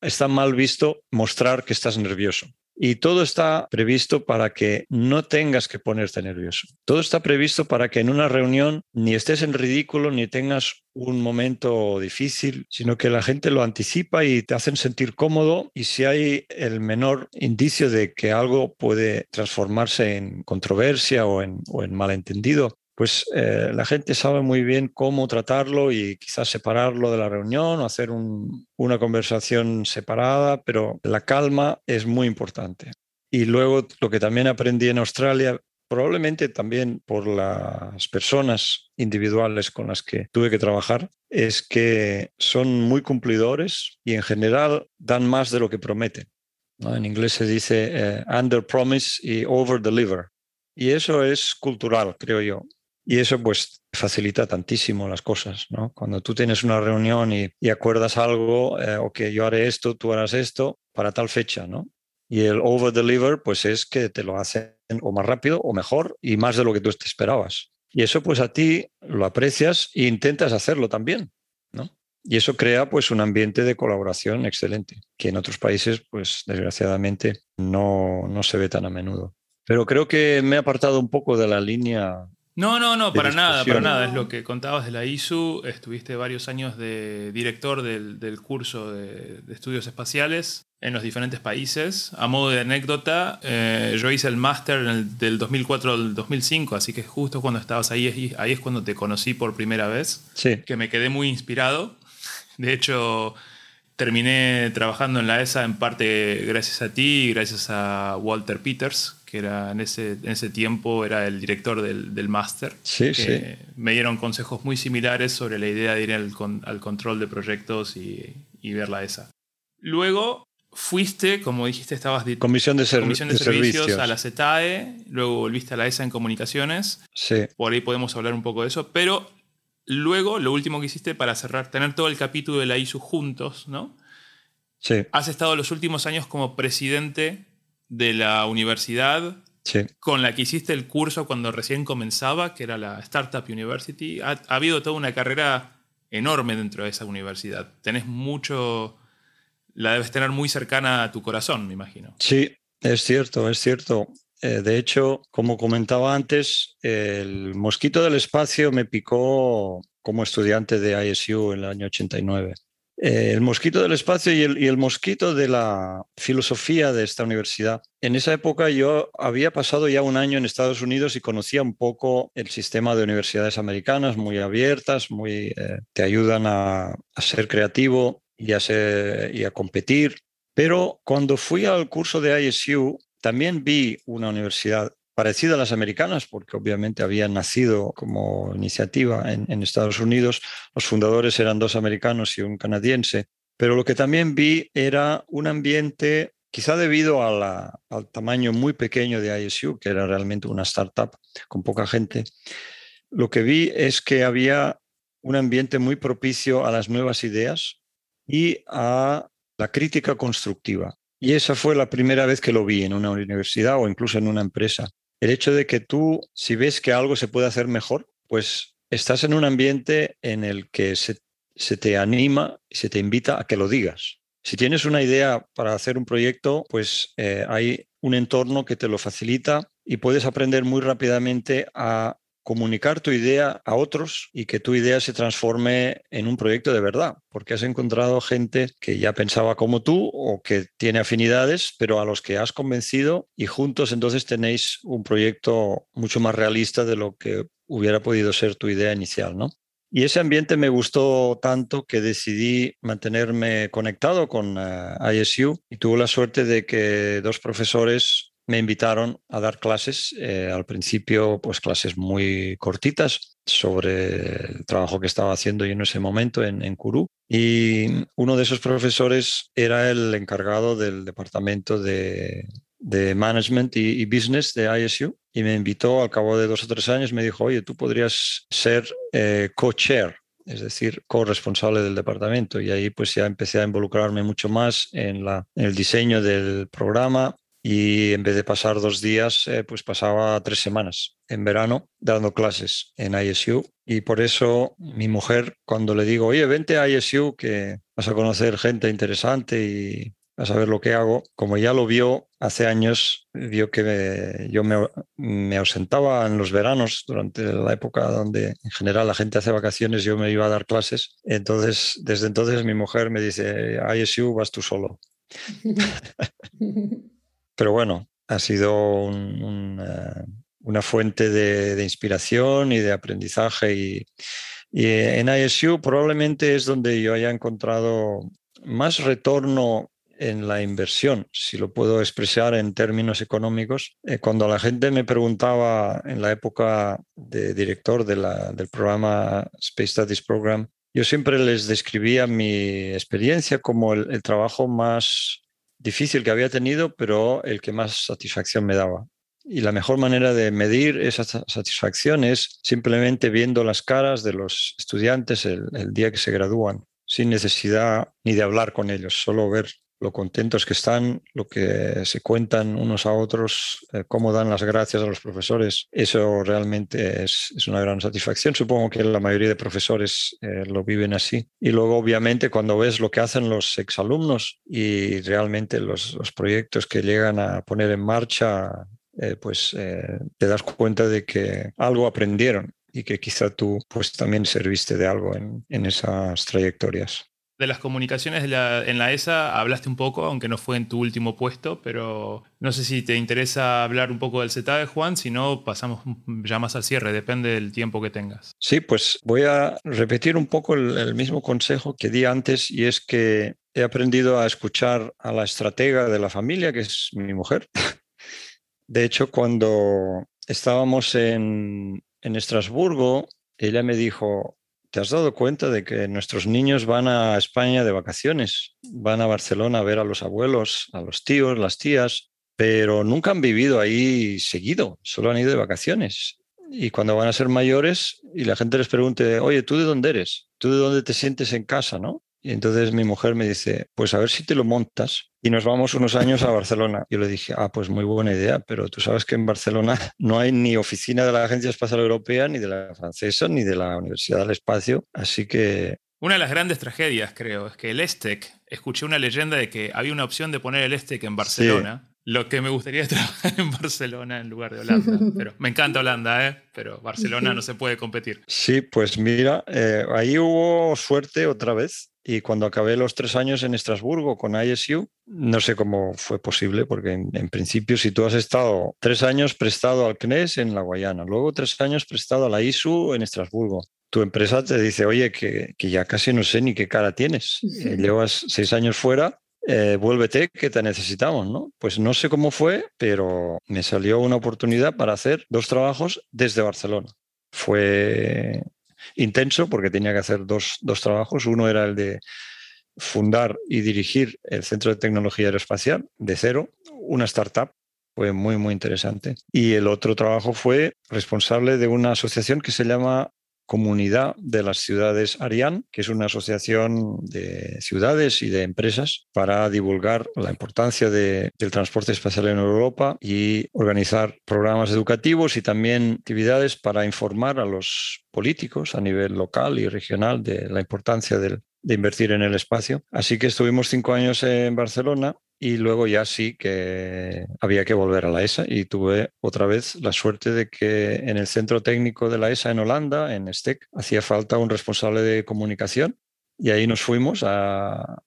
Está mal visto mostrar que estás nervioso. Y todo está previsto para que no tengas que ponerte nervioso. Todo está previsto para que en una reunión ni estés en ridículo ni tengas un momento difícil, sino que la gente lo anticipa y te hacen sentir cómodo y si hay el menor indicio de que algo puede transformarse en controversia o en, o en malentendido, pues eh, la gente sabe muy bien cómo tratarlo y quizás separarlo de la reunión o hacer una conversación separada, pero la calma es muy importante. Y luego lo que también aprendí en Australia, probablemente también por las personas individuales con las que tuve que trabajar, es que son muy cumplidores y en general dan más de lo que prometen. En inglés se dice eh, under promise y over deliver. Y eso es cultural, creo yo. Y eso pues facilita tantísimo las cosas. Cuando tú tienes una reunión y, acuerdas algo, eh, o que yo haré esto, tú harás esto, para tal fecha. Y el over deliver pues es que te lo hacen o más rápido o mejor y más de lo que tú te esperabas. Y eso pues a ti lo aprecias e intentas hacerlo también. Y eso crea pues un ambiente de colaboración excelente, que en otros países pues desgraciadamente no, no se ve tan a menudo. Pero creo que me he apartado un poco de la línea No, no, no, para nada, para nada. Es lo que contabas de la ISU. Estuviste varios años de director del, del curso de, de estudios espaciales en los diferentes países. A modo de anécdota, eh, yo hice el máster del 2004 al 2005, así que justo cuando estabas ahí, ahí es cuando te conocí por primera vez, Sí, que me quedé muy inspirado. De hecho, terminé trabajando en la ESA en parte gracias a ti y gracias a Walter Peters, que era en ese, en ese tiempo era el director del, del máster. sí, que sí. Me dieron consejos muy similares sobre la idea de ir al, con- al control de proyectos y, y ver la ESA. Luego fuiste, como dijiste, estabas de Comisión de, ser- comisión de, de servicios, servicios. a la CETAE, luego volviste a la ESA en comunicaciones, Sí, por ahí podemos hablar un poco de eso, pero luego lo último que hiciste para cerrar, tener todo el capítulo de la ISU juntos, ¿no? sí, Has estado los últimos años como presidente de la universidad sí. con la que hiciste el curso cuando recién comenzaba, que era la Startup University. Ha, ha habido toda una carrera enorme dentro de esa universidad. Tenés mucho, la debes tener muy cercana a tu corazón, me imagino. Sí, es cierto, es cierto. Eh, de hecho, como comentaba antes, el mosquito del espacio me picó como estudiante de ISU en el año 89. Eh, el mosquito del espacio y el, mosquito de la filosofía de esta universidad. En esa época yo había pasado ya un año en Estados Unidos y conocía un poco el sistema de universidades americanas, muy abiertas, muy, eh, te ayudan a, ser creativo y a competir. Pero cuando fui al curso de ISU, también vi una universidad parecida a las americanas, porque obviamente había nacido como iniciativa en, en Estados Unidos. Los fundadores eran dos americanos y un canadiense. Pero lo que también vi era un ambiente, quizá debido a la- al tamaño muy pequeño de ISU, que era realmente una startup con poca gente, lo que vi es que había un ambiente muy propicio a las nuevas ideas y a la crítica constructiva. Y esa fue la primera vez que lo vi en una universidad o incluso en una empresa. El hecho de que tú, si ves que algo se puede hacer mejor, pues estás en un ambiente en el que se, te anima y se te invita a que lo digas. Si tienes una idea para hacer un proyecto, pues eh, hay un entorno que te lo facilita y puedes aprender muy rápidamente a comunicar tu idea a otros y que tu idea se transforme en un proyecto de verdad, porque has encontrado gente que ya pensaba como tú o que tiene afinidades, pero a los que has convencido y juntos entonces tenéis un proyecto mucho más realista de lo que hubiera podido ser tu idea inicial, ¿no? Y ese ambiente me gustó tanto que decidí mantenerme conectado con uh, ISU y tuve la suerte de que dos profesores me invitaron a dar clases, eh, al principio pues clases muy cortitas sobre el trabajo que estaba haciendo yo en ese momento en, en Kourou. Y uno de esos profesores era el encargado del departamento de, de management y, y, business de ISU y me invitó al cabo de dos o tres años, me dijo, oye, tú podrías ser eh, co-chair es decir, corresponsable del departamento. Y ahí pues ya empecé a involucrarme mucho más en, la, en el diseño del programa, y en vez de pasar dos días, eh, pues pasaba tres semanas en verano dando clases en ISU. Y por eso mi mujer, cuando le digo, oye, vente a ISU, que vas a conocer gente interesante y vas a ver lo que hago, como ya lo vio hace años, vio que me, yo me, me, ausentaba en los veranos durante la época donde en general la gente hace vacaciones, yo me iba a dar clases. Entonces, desde entonces mi mujer me dice, ISU vas tú solo. *laughs* Pero bueno, ha sido uh, una fuente de, inspiración y de aprendizaje. Y, en ISU probablemente es donde yo haya encontrado más retorno en la inversión, si lo puedo expresar en términos económicos. Eh, cuando la gente me preguntaba en la época de director del programa Space Studies Program, yo siempre les describía mi experiencia como el trabajo más difícil que había tenido, pero el que más satisfacción me daba. Y la mejor manera de medir esa satisfacción es simplemente viendo las caras de los estudiantes el, día que se gradúan, sin necesidad ni de hablar con ellos, solo ver lo contentos que están, lo que se cuentan unos a otros, eh, cómo dan las gracias a los profesores. Eso realmente es, una gran satisfacción. Supongo que la mayoría de profesores eh, lo viven así. Y luego, obviamente, cuando ves lo que hacen los exalumnos y realmente los, proyectos que llegan a poner en marcha eh, pues te das cuenta de que algo aprendieron y que quizá tú pues también serviste de algo en esas trayectorias. De las comunicaciones en la ESA hablaste un poco, aunque no fue en tu último puesto, pero no sé si te interesa hablar un poco del CETADE, Juan, si no pasamos ya más al cierre, depende del tiempo que tengas. Sí, pues voy a repetir un poco el mismo consejo que di antes y es que he aprendido a escuchar a la estratega de la familia, que es mi mujer. *laughs* De hecho, cuando estábamos en, en Estrasburgo, ella me dijo, ¿te has dado cuenta de que nuestros niños van a España de vacaciones? Van a Barcelona a ver a los abuelos, a los tíos, las tías, pero nunca han vivido ahí seguido, solo han ido de vacaciones. Y cuando van a ser mayores y la gente les pregunte, oye, ¿tú de dónde eres? ¿Tú de dónde te sientes en casa? ¿no? Y entonces mi mujer me dice, pues a ver si te lo montas y nos vamos unos años a Barcelona. Yo le dije, ah, pues muy buena idea, pero tú sabes que en Barcelona no hay ni oficina de la Agencia Espacial Europea, ni de la francesa, ni de la Universidad del Espacio. Así que... Una de las grandes tragedias, creo, es que el ESTEC, escuché una leyenda de que había una opción de poner el ESTEC en Barcelona. Lo que me gustaría es trabajar en Barcelona en lugar de Holanda. *laughs* Pero me encanta Holanda, ¿eh? pero Barcelona no se puede competir. Sí, pues mira, eh, ahí hubo suerte otra vez y cuando acabé los tres años en Estrasburgo con ISU, no sé cómo fue posible, porque en, principio si tú has estado tres años prestado al CNES en la Guayana, luego tres años prestado a la ISU en Estrasburgo, tu empresa te dice, oye, que, ya casi no sé ni qué cara tienes, eh, llevas seis años fuera, eh, vuélvete que te necesitamos, ¿no? Pues no sé cómo fue, pero me salió una oportunidad para hacer dos trabajos desde Barcelona. Fue intenso porque tenía que hacer dos, trabajos. Uno era el de fundar y dirigir el Centro de Tecnología Aeroespacial de cero, una startup. Fue muy, muy interesante. Y el otro trabajo fue responsable de una asociación que se llama Comunidad de las Ciudades Ariane, que es una asociación de ciudades y de empresas para divulgar la importancia del transporte espacial en Europa y organizar programas educativos y también actividades para informar a los políticos a nivel local y regional de la importancia de invertir en el espacio. Así que estuvimos cinco años en Barcelona y luego ya sí que había que volver a la ESA y tuve otra vez la suerte de que en el centro técnico de la ESA en Holanda, en STEC, hacía falta un responsable de comunicación y ahí nos fuimos a,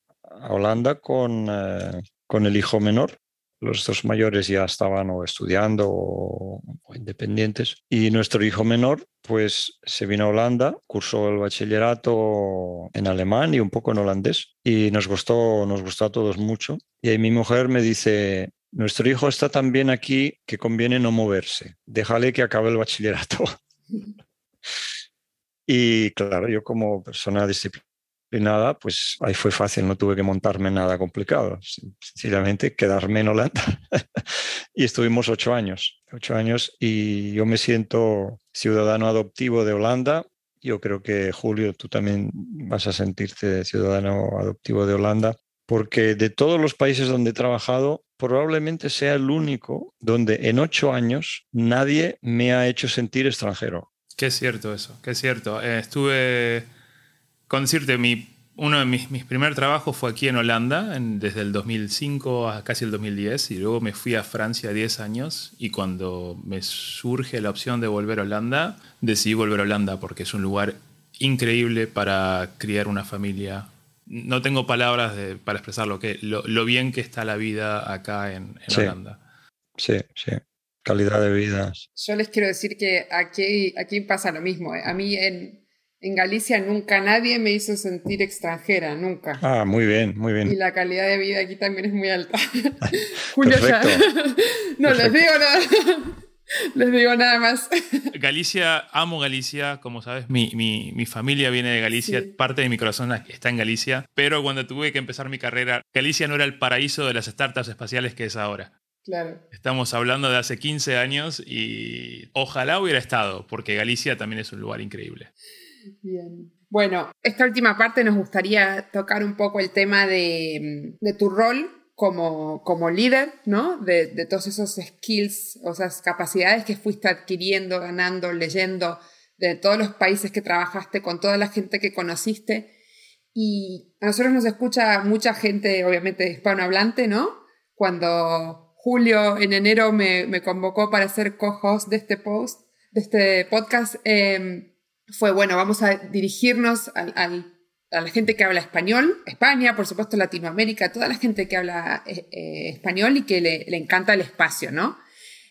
Holanda con, eh, con el hijo menor los dos mayores ya estaban o estudiando o, independientes. Y nuestro hijo menor, pues se vino a Holanda, cursó el bachillerato en alemán y un poco en holandés. Y nos gustó, nos gustó a todos mucho. Y ahí mi mujer me dice, nuestro hijo está tan bien aquí que conviene no moverse. Déjale que acabe el bachillerato. *laughs* y claro, yo como persona disciplinada, y nada, pues ahí fue fácil, no tuve que montarme nada complicado, sencillamente quedarme en Holanda. *laughs* y estuvimos ocho años, ocho años, y yo me siento ciudadano adoptivo de Holanda. Yo creo que Julio, tú también vas a sentirte ciudadano adoptivo de Holanda, porque de todos los países donde he trabajado, probablemente sea el único donde en ocho años nadie me ha hecho sentir extranjero. Qué es cierto eso, qué es cierto. Eh, estuve con decirte, mi, uno de mis, mis primeros trabajos fue aquí en Holanda, desde el 2005 a casi el 2010, y luego me fui a Francia 10 años, y cuando me surge la opción de volver a Holanda, decidí volver a Holanda porque es un lugar increíble para criar una familia. No tengo palabras para expresar lo, que, lo, bien que está la vida acá en, Holanda. Sí, sí calidad de vida. Yo les quiero decir que aquí, aquí pasa lo mismo. ¿eh? A mí en, en Galicia nunca nadie me hizo sentir extranjera, nunca. Ah, muy bien, muy bien. Y la calidad de vida aquí también es muy alta. *laughs* Julio ya. *laughs* no les digo nada. Les digo nada más. Galicia, amo Galicia, como sabes, mi, mi, familia viene de Galicia, parte de mi corazón está en Galicia, pero cuando tuve que empezar mi carrera, Galicia no era el paraíso de las startups espaciales que es ahora. Claro. Estamos hablando de hace 15 años y ojalá hubiera estado, porque Galicia también es un lugar increíble. Bien. Bueno, esta última parte nos gustaría tocar un poco el tema de, tu rol como, como, líder, ¿no? De, de, todos esos skills, o esas capacidades que fuiste adquiriendo, ganando, leyendo, de todos los países que trabajaste, con toda la gente que conociste. Y a nosotros nos escucha mucha gente, obviamente hispanohablante, ¿no? Cuando Julio en enero me, convocó para ser co-host de este post, de este podcast, em, fue, bueno, vamos a dirigirnos a la gente que habla español, España, por supuesto Latinoamérica, toda la gente que habla eh, eh, español y que le, encanta el espacio, ¿no?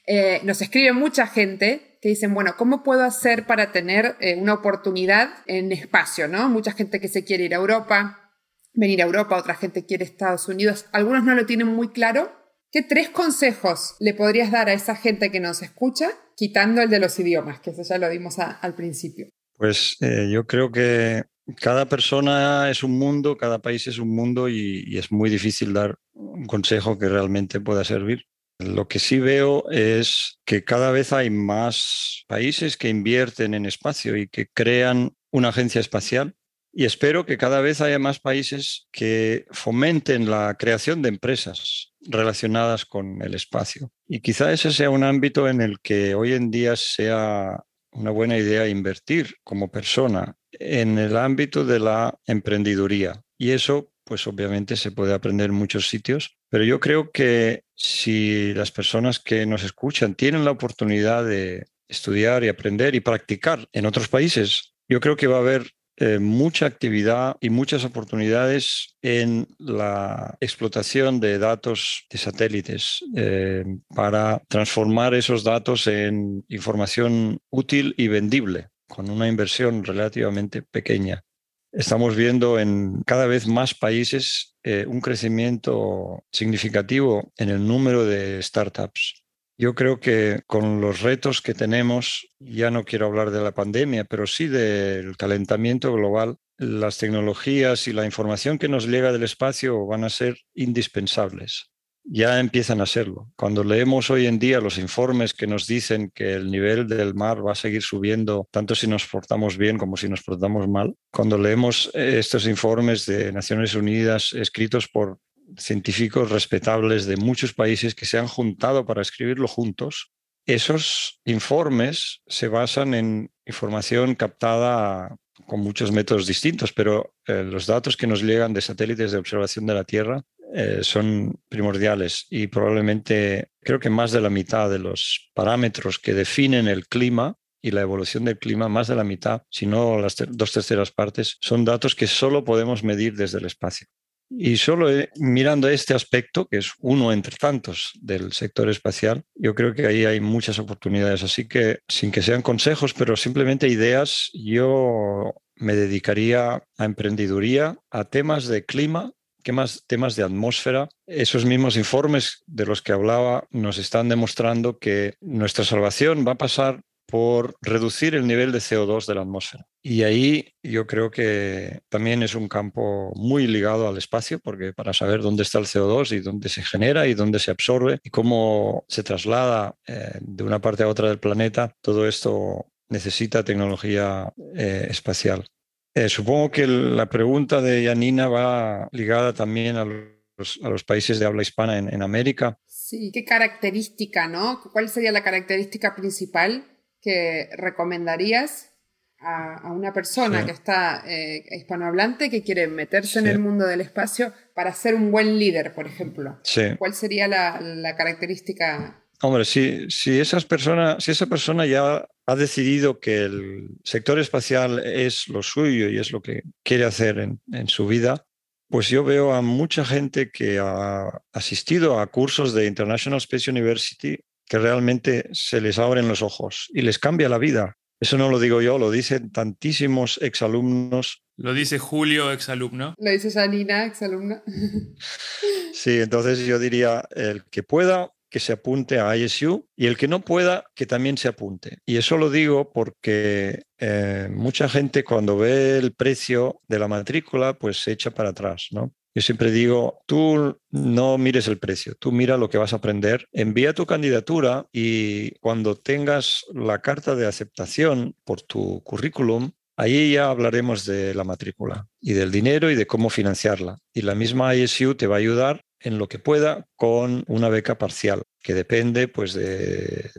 Eh, nos escribe mucha gente que dicen, bueno, ¿cómo puedo hacer para tener una oportunidad en espacio, ¿no? Mucha gente que se quiere ir a Europa, venir a Europa, otra gente quiere Estados Unidos, algunos no lo tienen muy claro. ¿Qué tres consejos le podrías dar a esa gente que nos escucha, quitando el de los idiomas, que eso ya lo dimos al principio? Pues yo creo que cada persona es un mundo, cada país es un mundo y, es muy difícil dar un consejo que realmente pueda servir. Lo que sí veo es que cada vez hay más países que invierten en espacio y que crean una agencia espacial y espero que cada vez haya más países que fomenten la creación de empresas relacionadas con el espacio. Y quizá ese sea un ámbito en el que hoy en día sea una buena idea invertir como persona en el ámbito de la emprendiduría. Y eso, pues obviamente se puede aprender en muchos sitios, pero yo creo que si las personas que nos escuchan tienen la oportunidad de estudiar y aprender y practicar en otros países, yo creo que va a haber eh, mucha actividad y muchas oportunidades en la explotación de datos de satélites eh, para transformar esos datos en información útil y vendible con una inversión relativamente pequeña. Estamos viendo en cada vez más países eh, un crecimiento significativo en el número de startups. Yo creo que con los retos que tenemos, ya no quiero hablar de la pandemia, pero sí del calentamiento global, las tecnologías y la información que nos llega del espacio van a ser indispensables. Ya empiezan a serlo. Cuando leemos hoy en día los informes que nos dicen que el nivel del mar va a seguir subiendo, tanto si nos portamos bien como si nos portamos mal, cuando leemos eh, estos informes de Naciones Unidas escritos por científicos respetables de muchos países que se han juntado para escribirlo juntos. Esos informes se basan en información captada con muchos métodos distintos, pero eh, los datos que nos llegan de satélites de observación de la Tierra eh, son primordiales y probablemente creo que más de la mitad de los parámetros que definen el clima y la evolución del clima, más de la mitad, si no las dos terceras partes, son datos que solo podemos medir desde el espacio. Y solo eh, mirando este aspecto, que es uno entre tantos del sector espacial, yo creo que ahí hay muchas oportunidades. Así que, sin que sean consejos, pero simplemente ideas, yo me dedicaría a emprendeduría, a temas de clima, temas, temas de atmósfera. Esos mismos informes de los que hablaba nos están demostrando que nuestra salvación va a pasar por reducir el nivel de CO2 de la atmósfera. Y ahí yo creo que también es un campo muy ligado al espacio, porque para saber dónde está el CO2 y dónde se genera y dónde se absorbe y cómo se traslada eh, de una parte a otra del planeta, todo esto necesita tecnología eh, espacial. Eh, supongo que la pregunta de Yanina va ligada también a los, países de habla hispana en, en América. Sí, ¿qué característica, no? ¿Cuál sería la característica principal que recomendarías a, una persona que está eh, hispanohablante que quiere meterse en el mundo del espacio para ser un buen líder, por ejemplo? ¿Cuál sería la, característica? Hombre, si, si, esas personas, si esa persona ya ha decidido que el sector espacial es lo suyo y es lo que quiere hacer en, en su vida, pues yo veo a mucha gente que ha asistido a cursos de International Space University que realmente se les abren los ojos y les cambia la vida. Eso no lo digo yo, lo dicen tantísimos exalumnos. Lo dice Julio, exalumno. Lo dice Janina, exalumna. *laughs* sí, entonces yo diría, el que pueda, que se apunte a ISU y el que no pueda, que también se apunte. Y eso lo digo porque eh, mucha gente cuando ve el precio de la matrícula, pues se echa para atrás, ¿no? Yo siempre digo, tú no mires el precio, tú mira lo que vas a aprender, envía tu candidatura y cuando tengas la carta de aceptación por tu currículum, ahí ya hablaremos de la matrícula y del dinero y de cómo financiarla. Y la misma ISU te va a ayudar en lo que pueda con una beca parcial, que depende pues de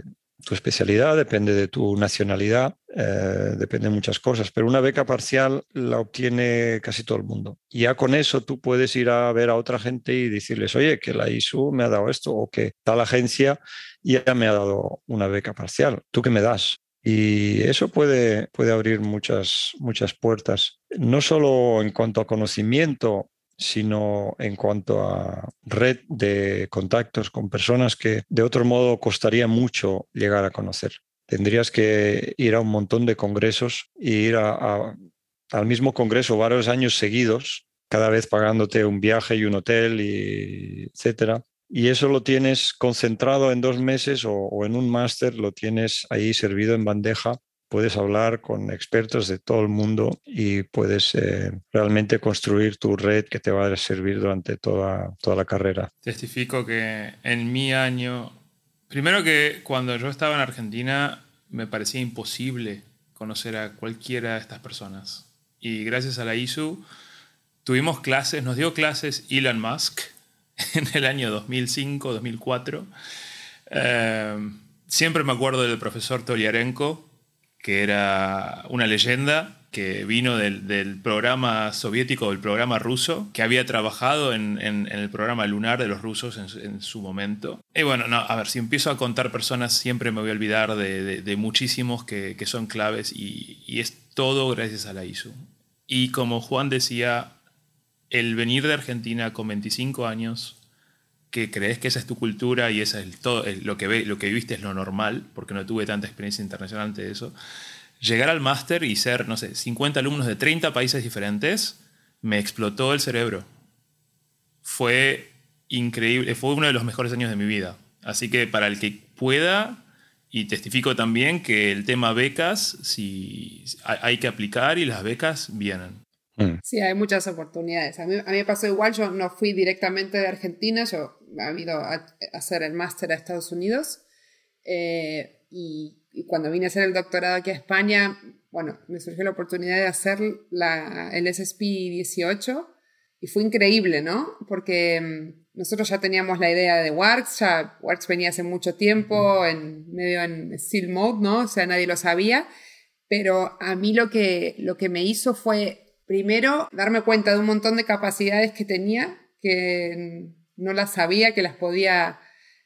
tu especialidad, depende de tu nacionalidad, eh, depende de muchas cosas, pero una beca parcial la obtiene casi todo el mundo. Ya con eso tú puedes ir a ver a otra gente y decirles, oye, que la ISU me ha dado esto o que tal agencia ya me ha dado una beca parcial. ¿Tú qué me das? Y eso puede, puede abrir muchas, muchas puertas, no solo en cuanto a conocimiento, sino en cuanto a red de contactos con personas que de otro modo costaría mucho llegar a conocer. Tendrías que ir a un montón de congresos e ir al mismo congreso varios años seguidos, cada vez pagándote un viaje y un hotel, y etcétera y eso lo tienes concentrado en dos meses o, en un máster, lo tienes ahí servido en bandeja. Puedes hablar con expertos de todo el mundo y puedes eh, realmente construir tu red que te va a servir durante toda, toda la carrera. Testifico que en mi año, primero que cuando yo estaba en Argentina me parecía imposible conocer a cualquiera de estas personas. Y gracias a la ISU tuvimos clases, nos dio clases Elon Musk, *laughs* en el año 2005, 2004. Eh, siempre me acuerdo del profesor Toliarenko, que era una leyenda que vino del, programa soviético, del programa ruso, que había trabajado en, el programa lunar de los rusos en, su momento. Y bueno, no, a ver, si empiezo a contar personas, siempre me voy a olvidar de, muchísimos que, son claves y, y, es todo gracias a la ISU. Y como Juan decía, el venir de Argentina con 25 años, que crees que esa es tu cultura y esa es todo, lo, que ve, lo que viviste es lo normal, porque no tuve tanta experiencia internacional antes de eso, llegar al máster y ser, no sé, 50 alumnos de 30 países diferentes, me explotó el cerebro. Fue increíble, fue uno de los mejores años de mi vida. Así que para el que pueda, y testifico también que el tema becas, si hay que aplicar y las becas vienen. Mm. Sí, hay muchas oportunidades. A mí, a mí, me pasó igual, yo no fui directamente de Argentina, yo he ido a, hacer el máster a Estados Unidos eh, y, cuando vine a hacer el doctorado aquí a España, bueno, me surgió la oportunidad de hacer la, el SSP 18 y fue increíble, ¿no? Porque mm, nosotros ya teníamos la idea de Works, ya Works venía hace mucho tiempo en medio en Seal Mode, ¿no? O sea, nadie lo sabía, pero a mí lo que, lo que me hizo fue Primero, darme cuenta de un montón de capacidades que tenía, que no las sabía, que las podía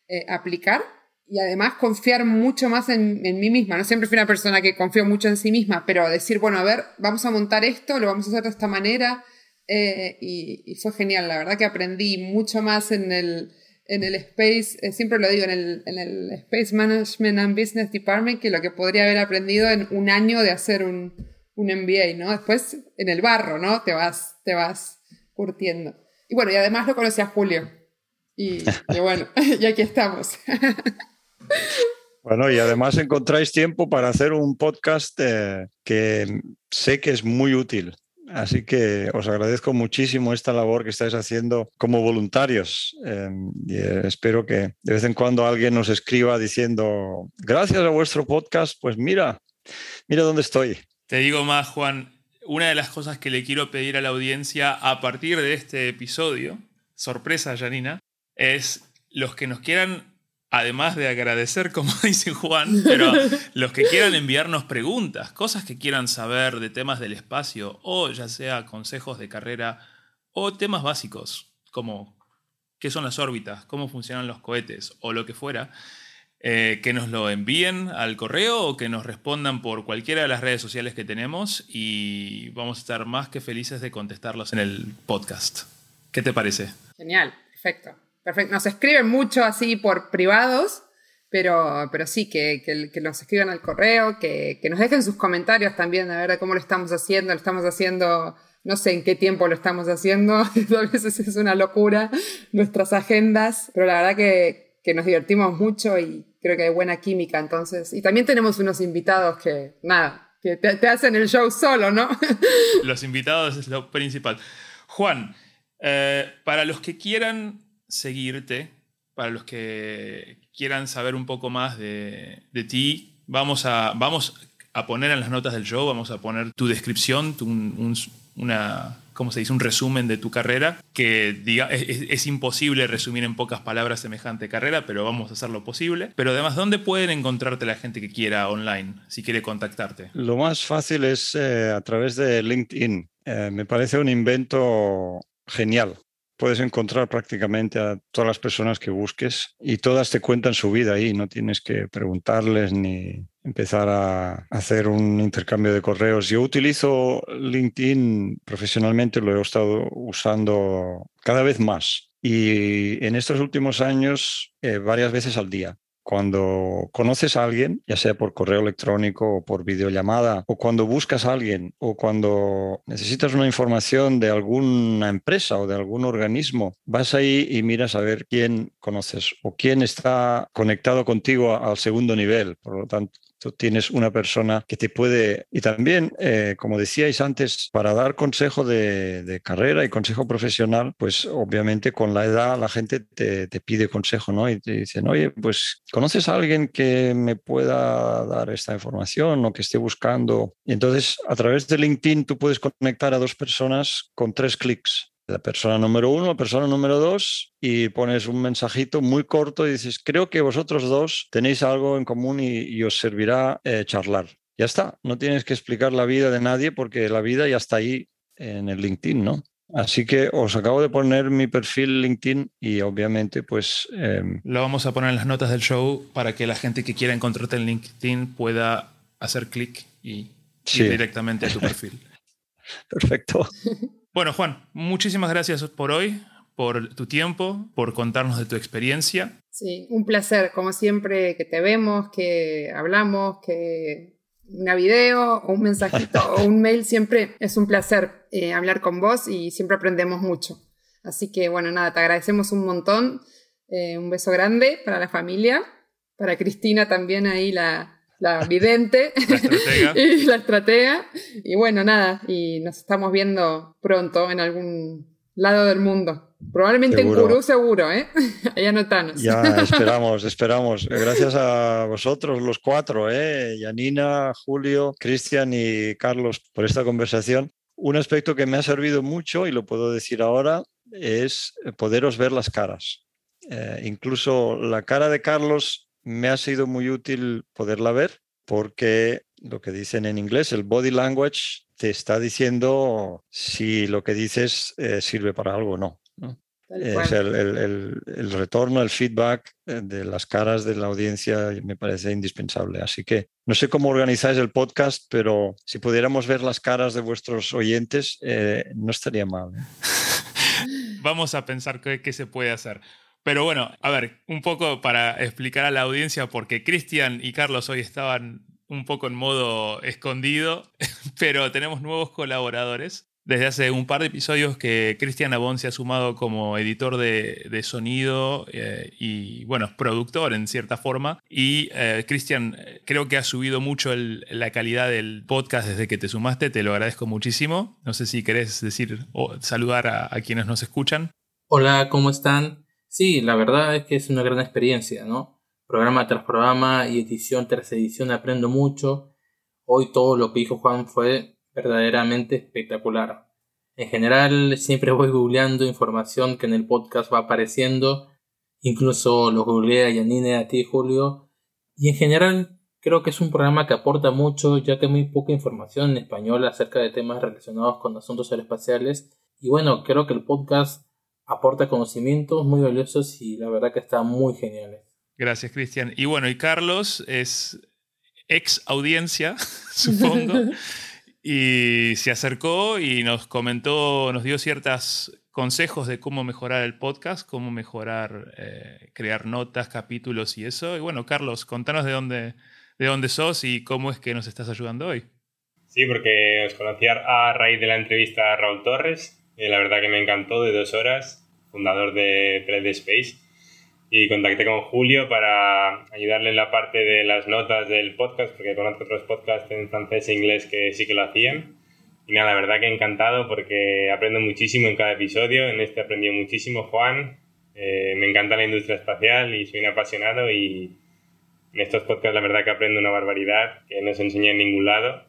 eh, aplicar. Y además confiar mucho más en, mí misma. No siempre fui una persona que confío mucho en sí misma, pero decir, bueno, a ver, vamos a montar esto, lo vamos a hacer de esta manera. Eh, y, fue genial, la verdad que aprendí mucho más en el, en el Space, eh, siempre lo digo, en el, en el Space Management and Business Department, que lo que podría haber aprendido en un año de hacer un, un MBA, ¿no? Después en el barro, ¿no? Te vas, te vas curtiendo. Y bueno, y además lo conocí a Julio. Y, bueno, *laughs* y aquí estamos. Bueno, y además encontráis tiempo para hacer un podcast eh, que sé que es muy útil. Así que os agradezco muchísimo esta labor que estáis haciendo como voluntarios. Em, y eh, espero que de vez en cuando alguien nos escriba diciendo, gracias a vuestro podcast, pues mira, mira dónde estoy. Te digo más, Juan, una de las cosas que le quiero pedir a la audiencia a partir de este episodio, sorpresa, Janina, es los que nos quieran, además de agradecer, como *laughs* dice Juan, pero los que quieran enviarnos preguntas, cosas que quieran saber de temas del espacio, o ya sea consejos de carrera, o temas básicos, como qué son las órbitas, cómo funcionan los cohetes, o lo que fuera, eh, que nos lo envíen al correo o que nos respondan por cualquiera de las redes sociales que tenemos y vamos a estar más que felices de contestarlos en el podcast. ¿Qué te parece? Genial, perfecto. Perfecto. Nos escriben mucho así por privados, pero, pero sí, que, que, nos escriban al correo, que, que, nos dejen sus comentarios también, a ver cómo lo estamos haciendo, lo estamos haciendo, no sé en qué tiempo lo estamos haciendo, *laughs* a veces es una locura nuestras agendas, pero la verdad que, que nos divertimos mucho y creo que hay buena química, entonces. Y también tenemos unos invitados que, nada, que te, hacen el show solo, ¿no? Los invitados es lo principal. Juan, eh, para los que quieran seguirte, para los que quieran saber un poco más de, ti, vamos a, vamos a poner en las notas del show, vamos a poner tu descripción, una ¿cómo se dice? Un resumen de tu carrera, que diga, es, imposible resumir en pocas palabras semejante carrera, pero vamos a hacer lo posible. Pero además, ¿dónde pueden encontrarte la gente que quiera online, si quiere contactarte? Lo más fácil es eh, a través de LinkedIn. Eh, me parece un invento genial puedes encontrar prácticamente a todas las personas que busques y todas te cuentan su vida ahí, no tienes que preguntarles ni empezar a hacer un intercambio de correos. Yo utilizo LinkedIn profesionalmente, lo he estado usando cada vez más y en estos últimos años eh, varias veces al día. Cuando conoces a alguien, ya sea por correo electrónico o por videollamada, o cuando buscas a alguien, o cuando necesitas una información de alguna empresa o de algún organismo, vas ahí y miras a ver quién conoces o quién está conectado contigo al segundo nivel. Por lo tanto, tú tienes una persona que te puede, y también, eh, como decíais antes, para dar consejo de, carrera y consejo profesional, pues obviamente con la edad la gente te, pide consejo, ¿no? Y te dicen, oye, pues ¿conoces a alguien que me pueda dar esta información o que esté buscando? Y entonces, a través de LinkedIn, tú puedes conectar a dos personas con tres clics la persona número uno, la persona número dos, y pones un mensajito muy corto y dices, creo que vosotros dos tenéis algo en común y, os servirá eh, charlar. Ya está, no tienes que explicar la vida de nadie porque la vida ya está ahí en el LinkedIn, ¿no? Así que os acabo de poner mi perfil LinkedIn y obviamente pues... Em, Lo vamos a poner en las notas del show para que la gente que quiera encontrarte en LinkedIn pueda hacer clic y ir directamente a tu perfil. *laughs* Perfecto. *laughs* Bueno, Juan, muchísimas gracias por hoy, por tu tiempo, por contarnos de tu experiencia. Sí, un placer, como siempre, que te vemos, que hablamos, que una video o un mensajito *laughs* o un mail, siempre es un placer eh, hablar con vos y siempre aprendemos mucho. Así que bueno, nada, te agradecemos un montón. Eh, un beso grande para la familia, para Cristina también ahí la, la vidente *laughs* y la estratega. Y bueno, nada, y nos estamos viendo pronto en algún lado del mundo. Probablemente en Curú seguro, ¿eh? *laughs* Ahí anotanos. Ya, *laughs* esperamos, esperamos. Gracias a vosotros, los cuatro, ¿eh? Yanina, Julio, Cristian y Carlos, por esta conversación. Un aspecto que me ha servido mucho, y lo puedo decir ahora, es poderos ver las caras. Eh, incluso la cara de Carlos me ha sido muy útil poderla ver porque lo que dicen en inglés, el body language te está diciendo si lo que dices eh, sirve para algo o no. Es el, retorno, el feedback eh, de las caras de la audiencia me parece indispensable. Así que no sé cómo organizáis el podcast, pero si pudiéramos ver las caras de vuestros oyentes, eh, no estaría mal. *laughs* Vamos a pensar qué se puede hacer. Pero bueno, a ver, un poco para explicar a la audiencia, porque Cristian y Carlos hoy estaban un poco en modo escondido, *laughs* pero tenemos nuevos colaboradores. Desde hace un par de episodios que Cristian Abón se ha sumado como editor de, sonido eh, y, bueno, productor en cierta forma. Y eh, Cristian, creo que ha subido mucho la calidad del podcast desde que te sumaste, te lo agradezco muchísimo. No sé si querés decir o saludar a quienes nos escuchan. Hola, ¿cómo están? Sí, la verdad es que es una gran experiencia, ¿no? Programa tras programa y edición tras edición aprendo mucho. Hoy todo lo que dijo Juan fue verdaderamente espectacular. En general siempre voy googleando información que en el podcast va apareciendo. Incluso lo googleé a Yanine, a ti Julio. Y en general creo que es un programa que aporta mucho ya que hay muy poca información en español acerca de temas relacionados con asuntos aeroespaciales. Y bueno, creo que el podcast aporta conocimientos muy valiosos y la verdad que está muy genial. Gracias, Cristian. Y bueno, y Carlos es ex audiencia, *laughs* supongo, *laughs* y se acercó y nos comentó, nos dio ciertos consejos de cómo mejorar el podcast, cómo mejorar, eh, crear notas, capítulos y eso. Y bueno, Carlos, contanos de dónde, de dónde sos y cómo es que nos estás ayudando hoy. Sí, porque os conocí a raíz de la entrevista a Raúl Torres, la verdad que me encantó, de dos horas, fundador de Thread Space. Y contacté con Julio para ayudarle en la parte de las notas del podcast, porque conozco otros podcasts en francés e inglés que sí que lo hacían. Y nada, la verdad que encantado porque aprendo muchísimo en cada episodio. En este he aprendido muchísimo, Juan. Eh, me encanta la industria espacial y soy un apasionado y en estos podcasts la verdad que aprendo una barbaridad que no se enseña en ningún lado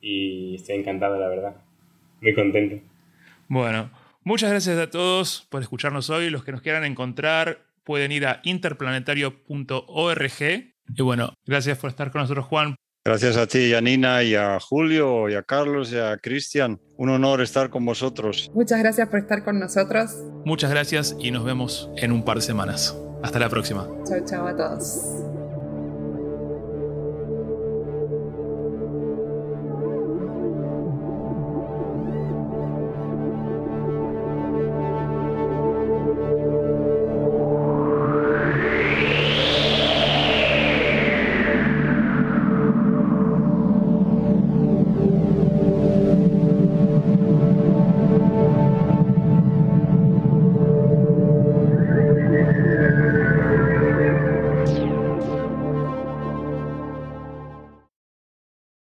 y estoy encantado, la verdad. Muy contento. Bueno, muchas gracias a todos por escucharnos hoy. Los que nos quieran encontrar pueden ir a interplanetario.org. Y bueno, gracias por estar con nosotros, Juan. Gracias a ti, Janina, y a Julio, y a Carlos, y a Cristian. Un honor estar con vosotros. Muchas gracias por estar con nosotros. Muchas gracias y nos vemos en un par de semanas. Hasta la próxima. Chao, chao a todos.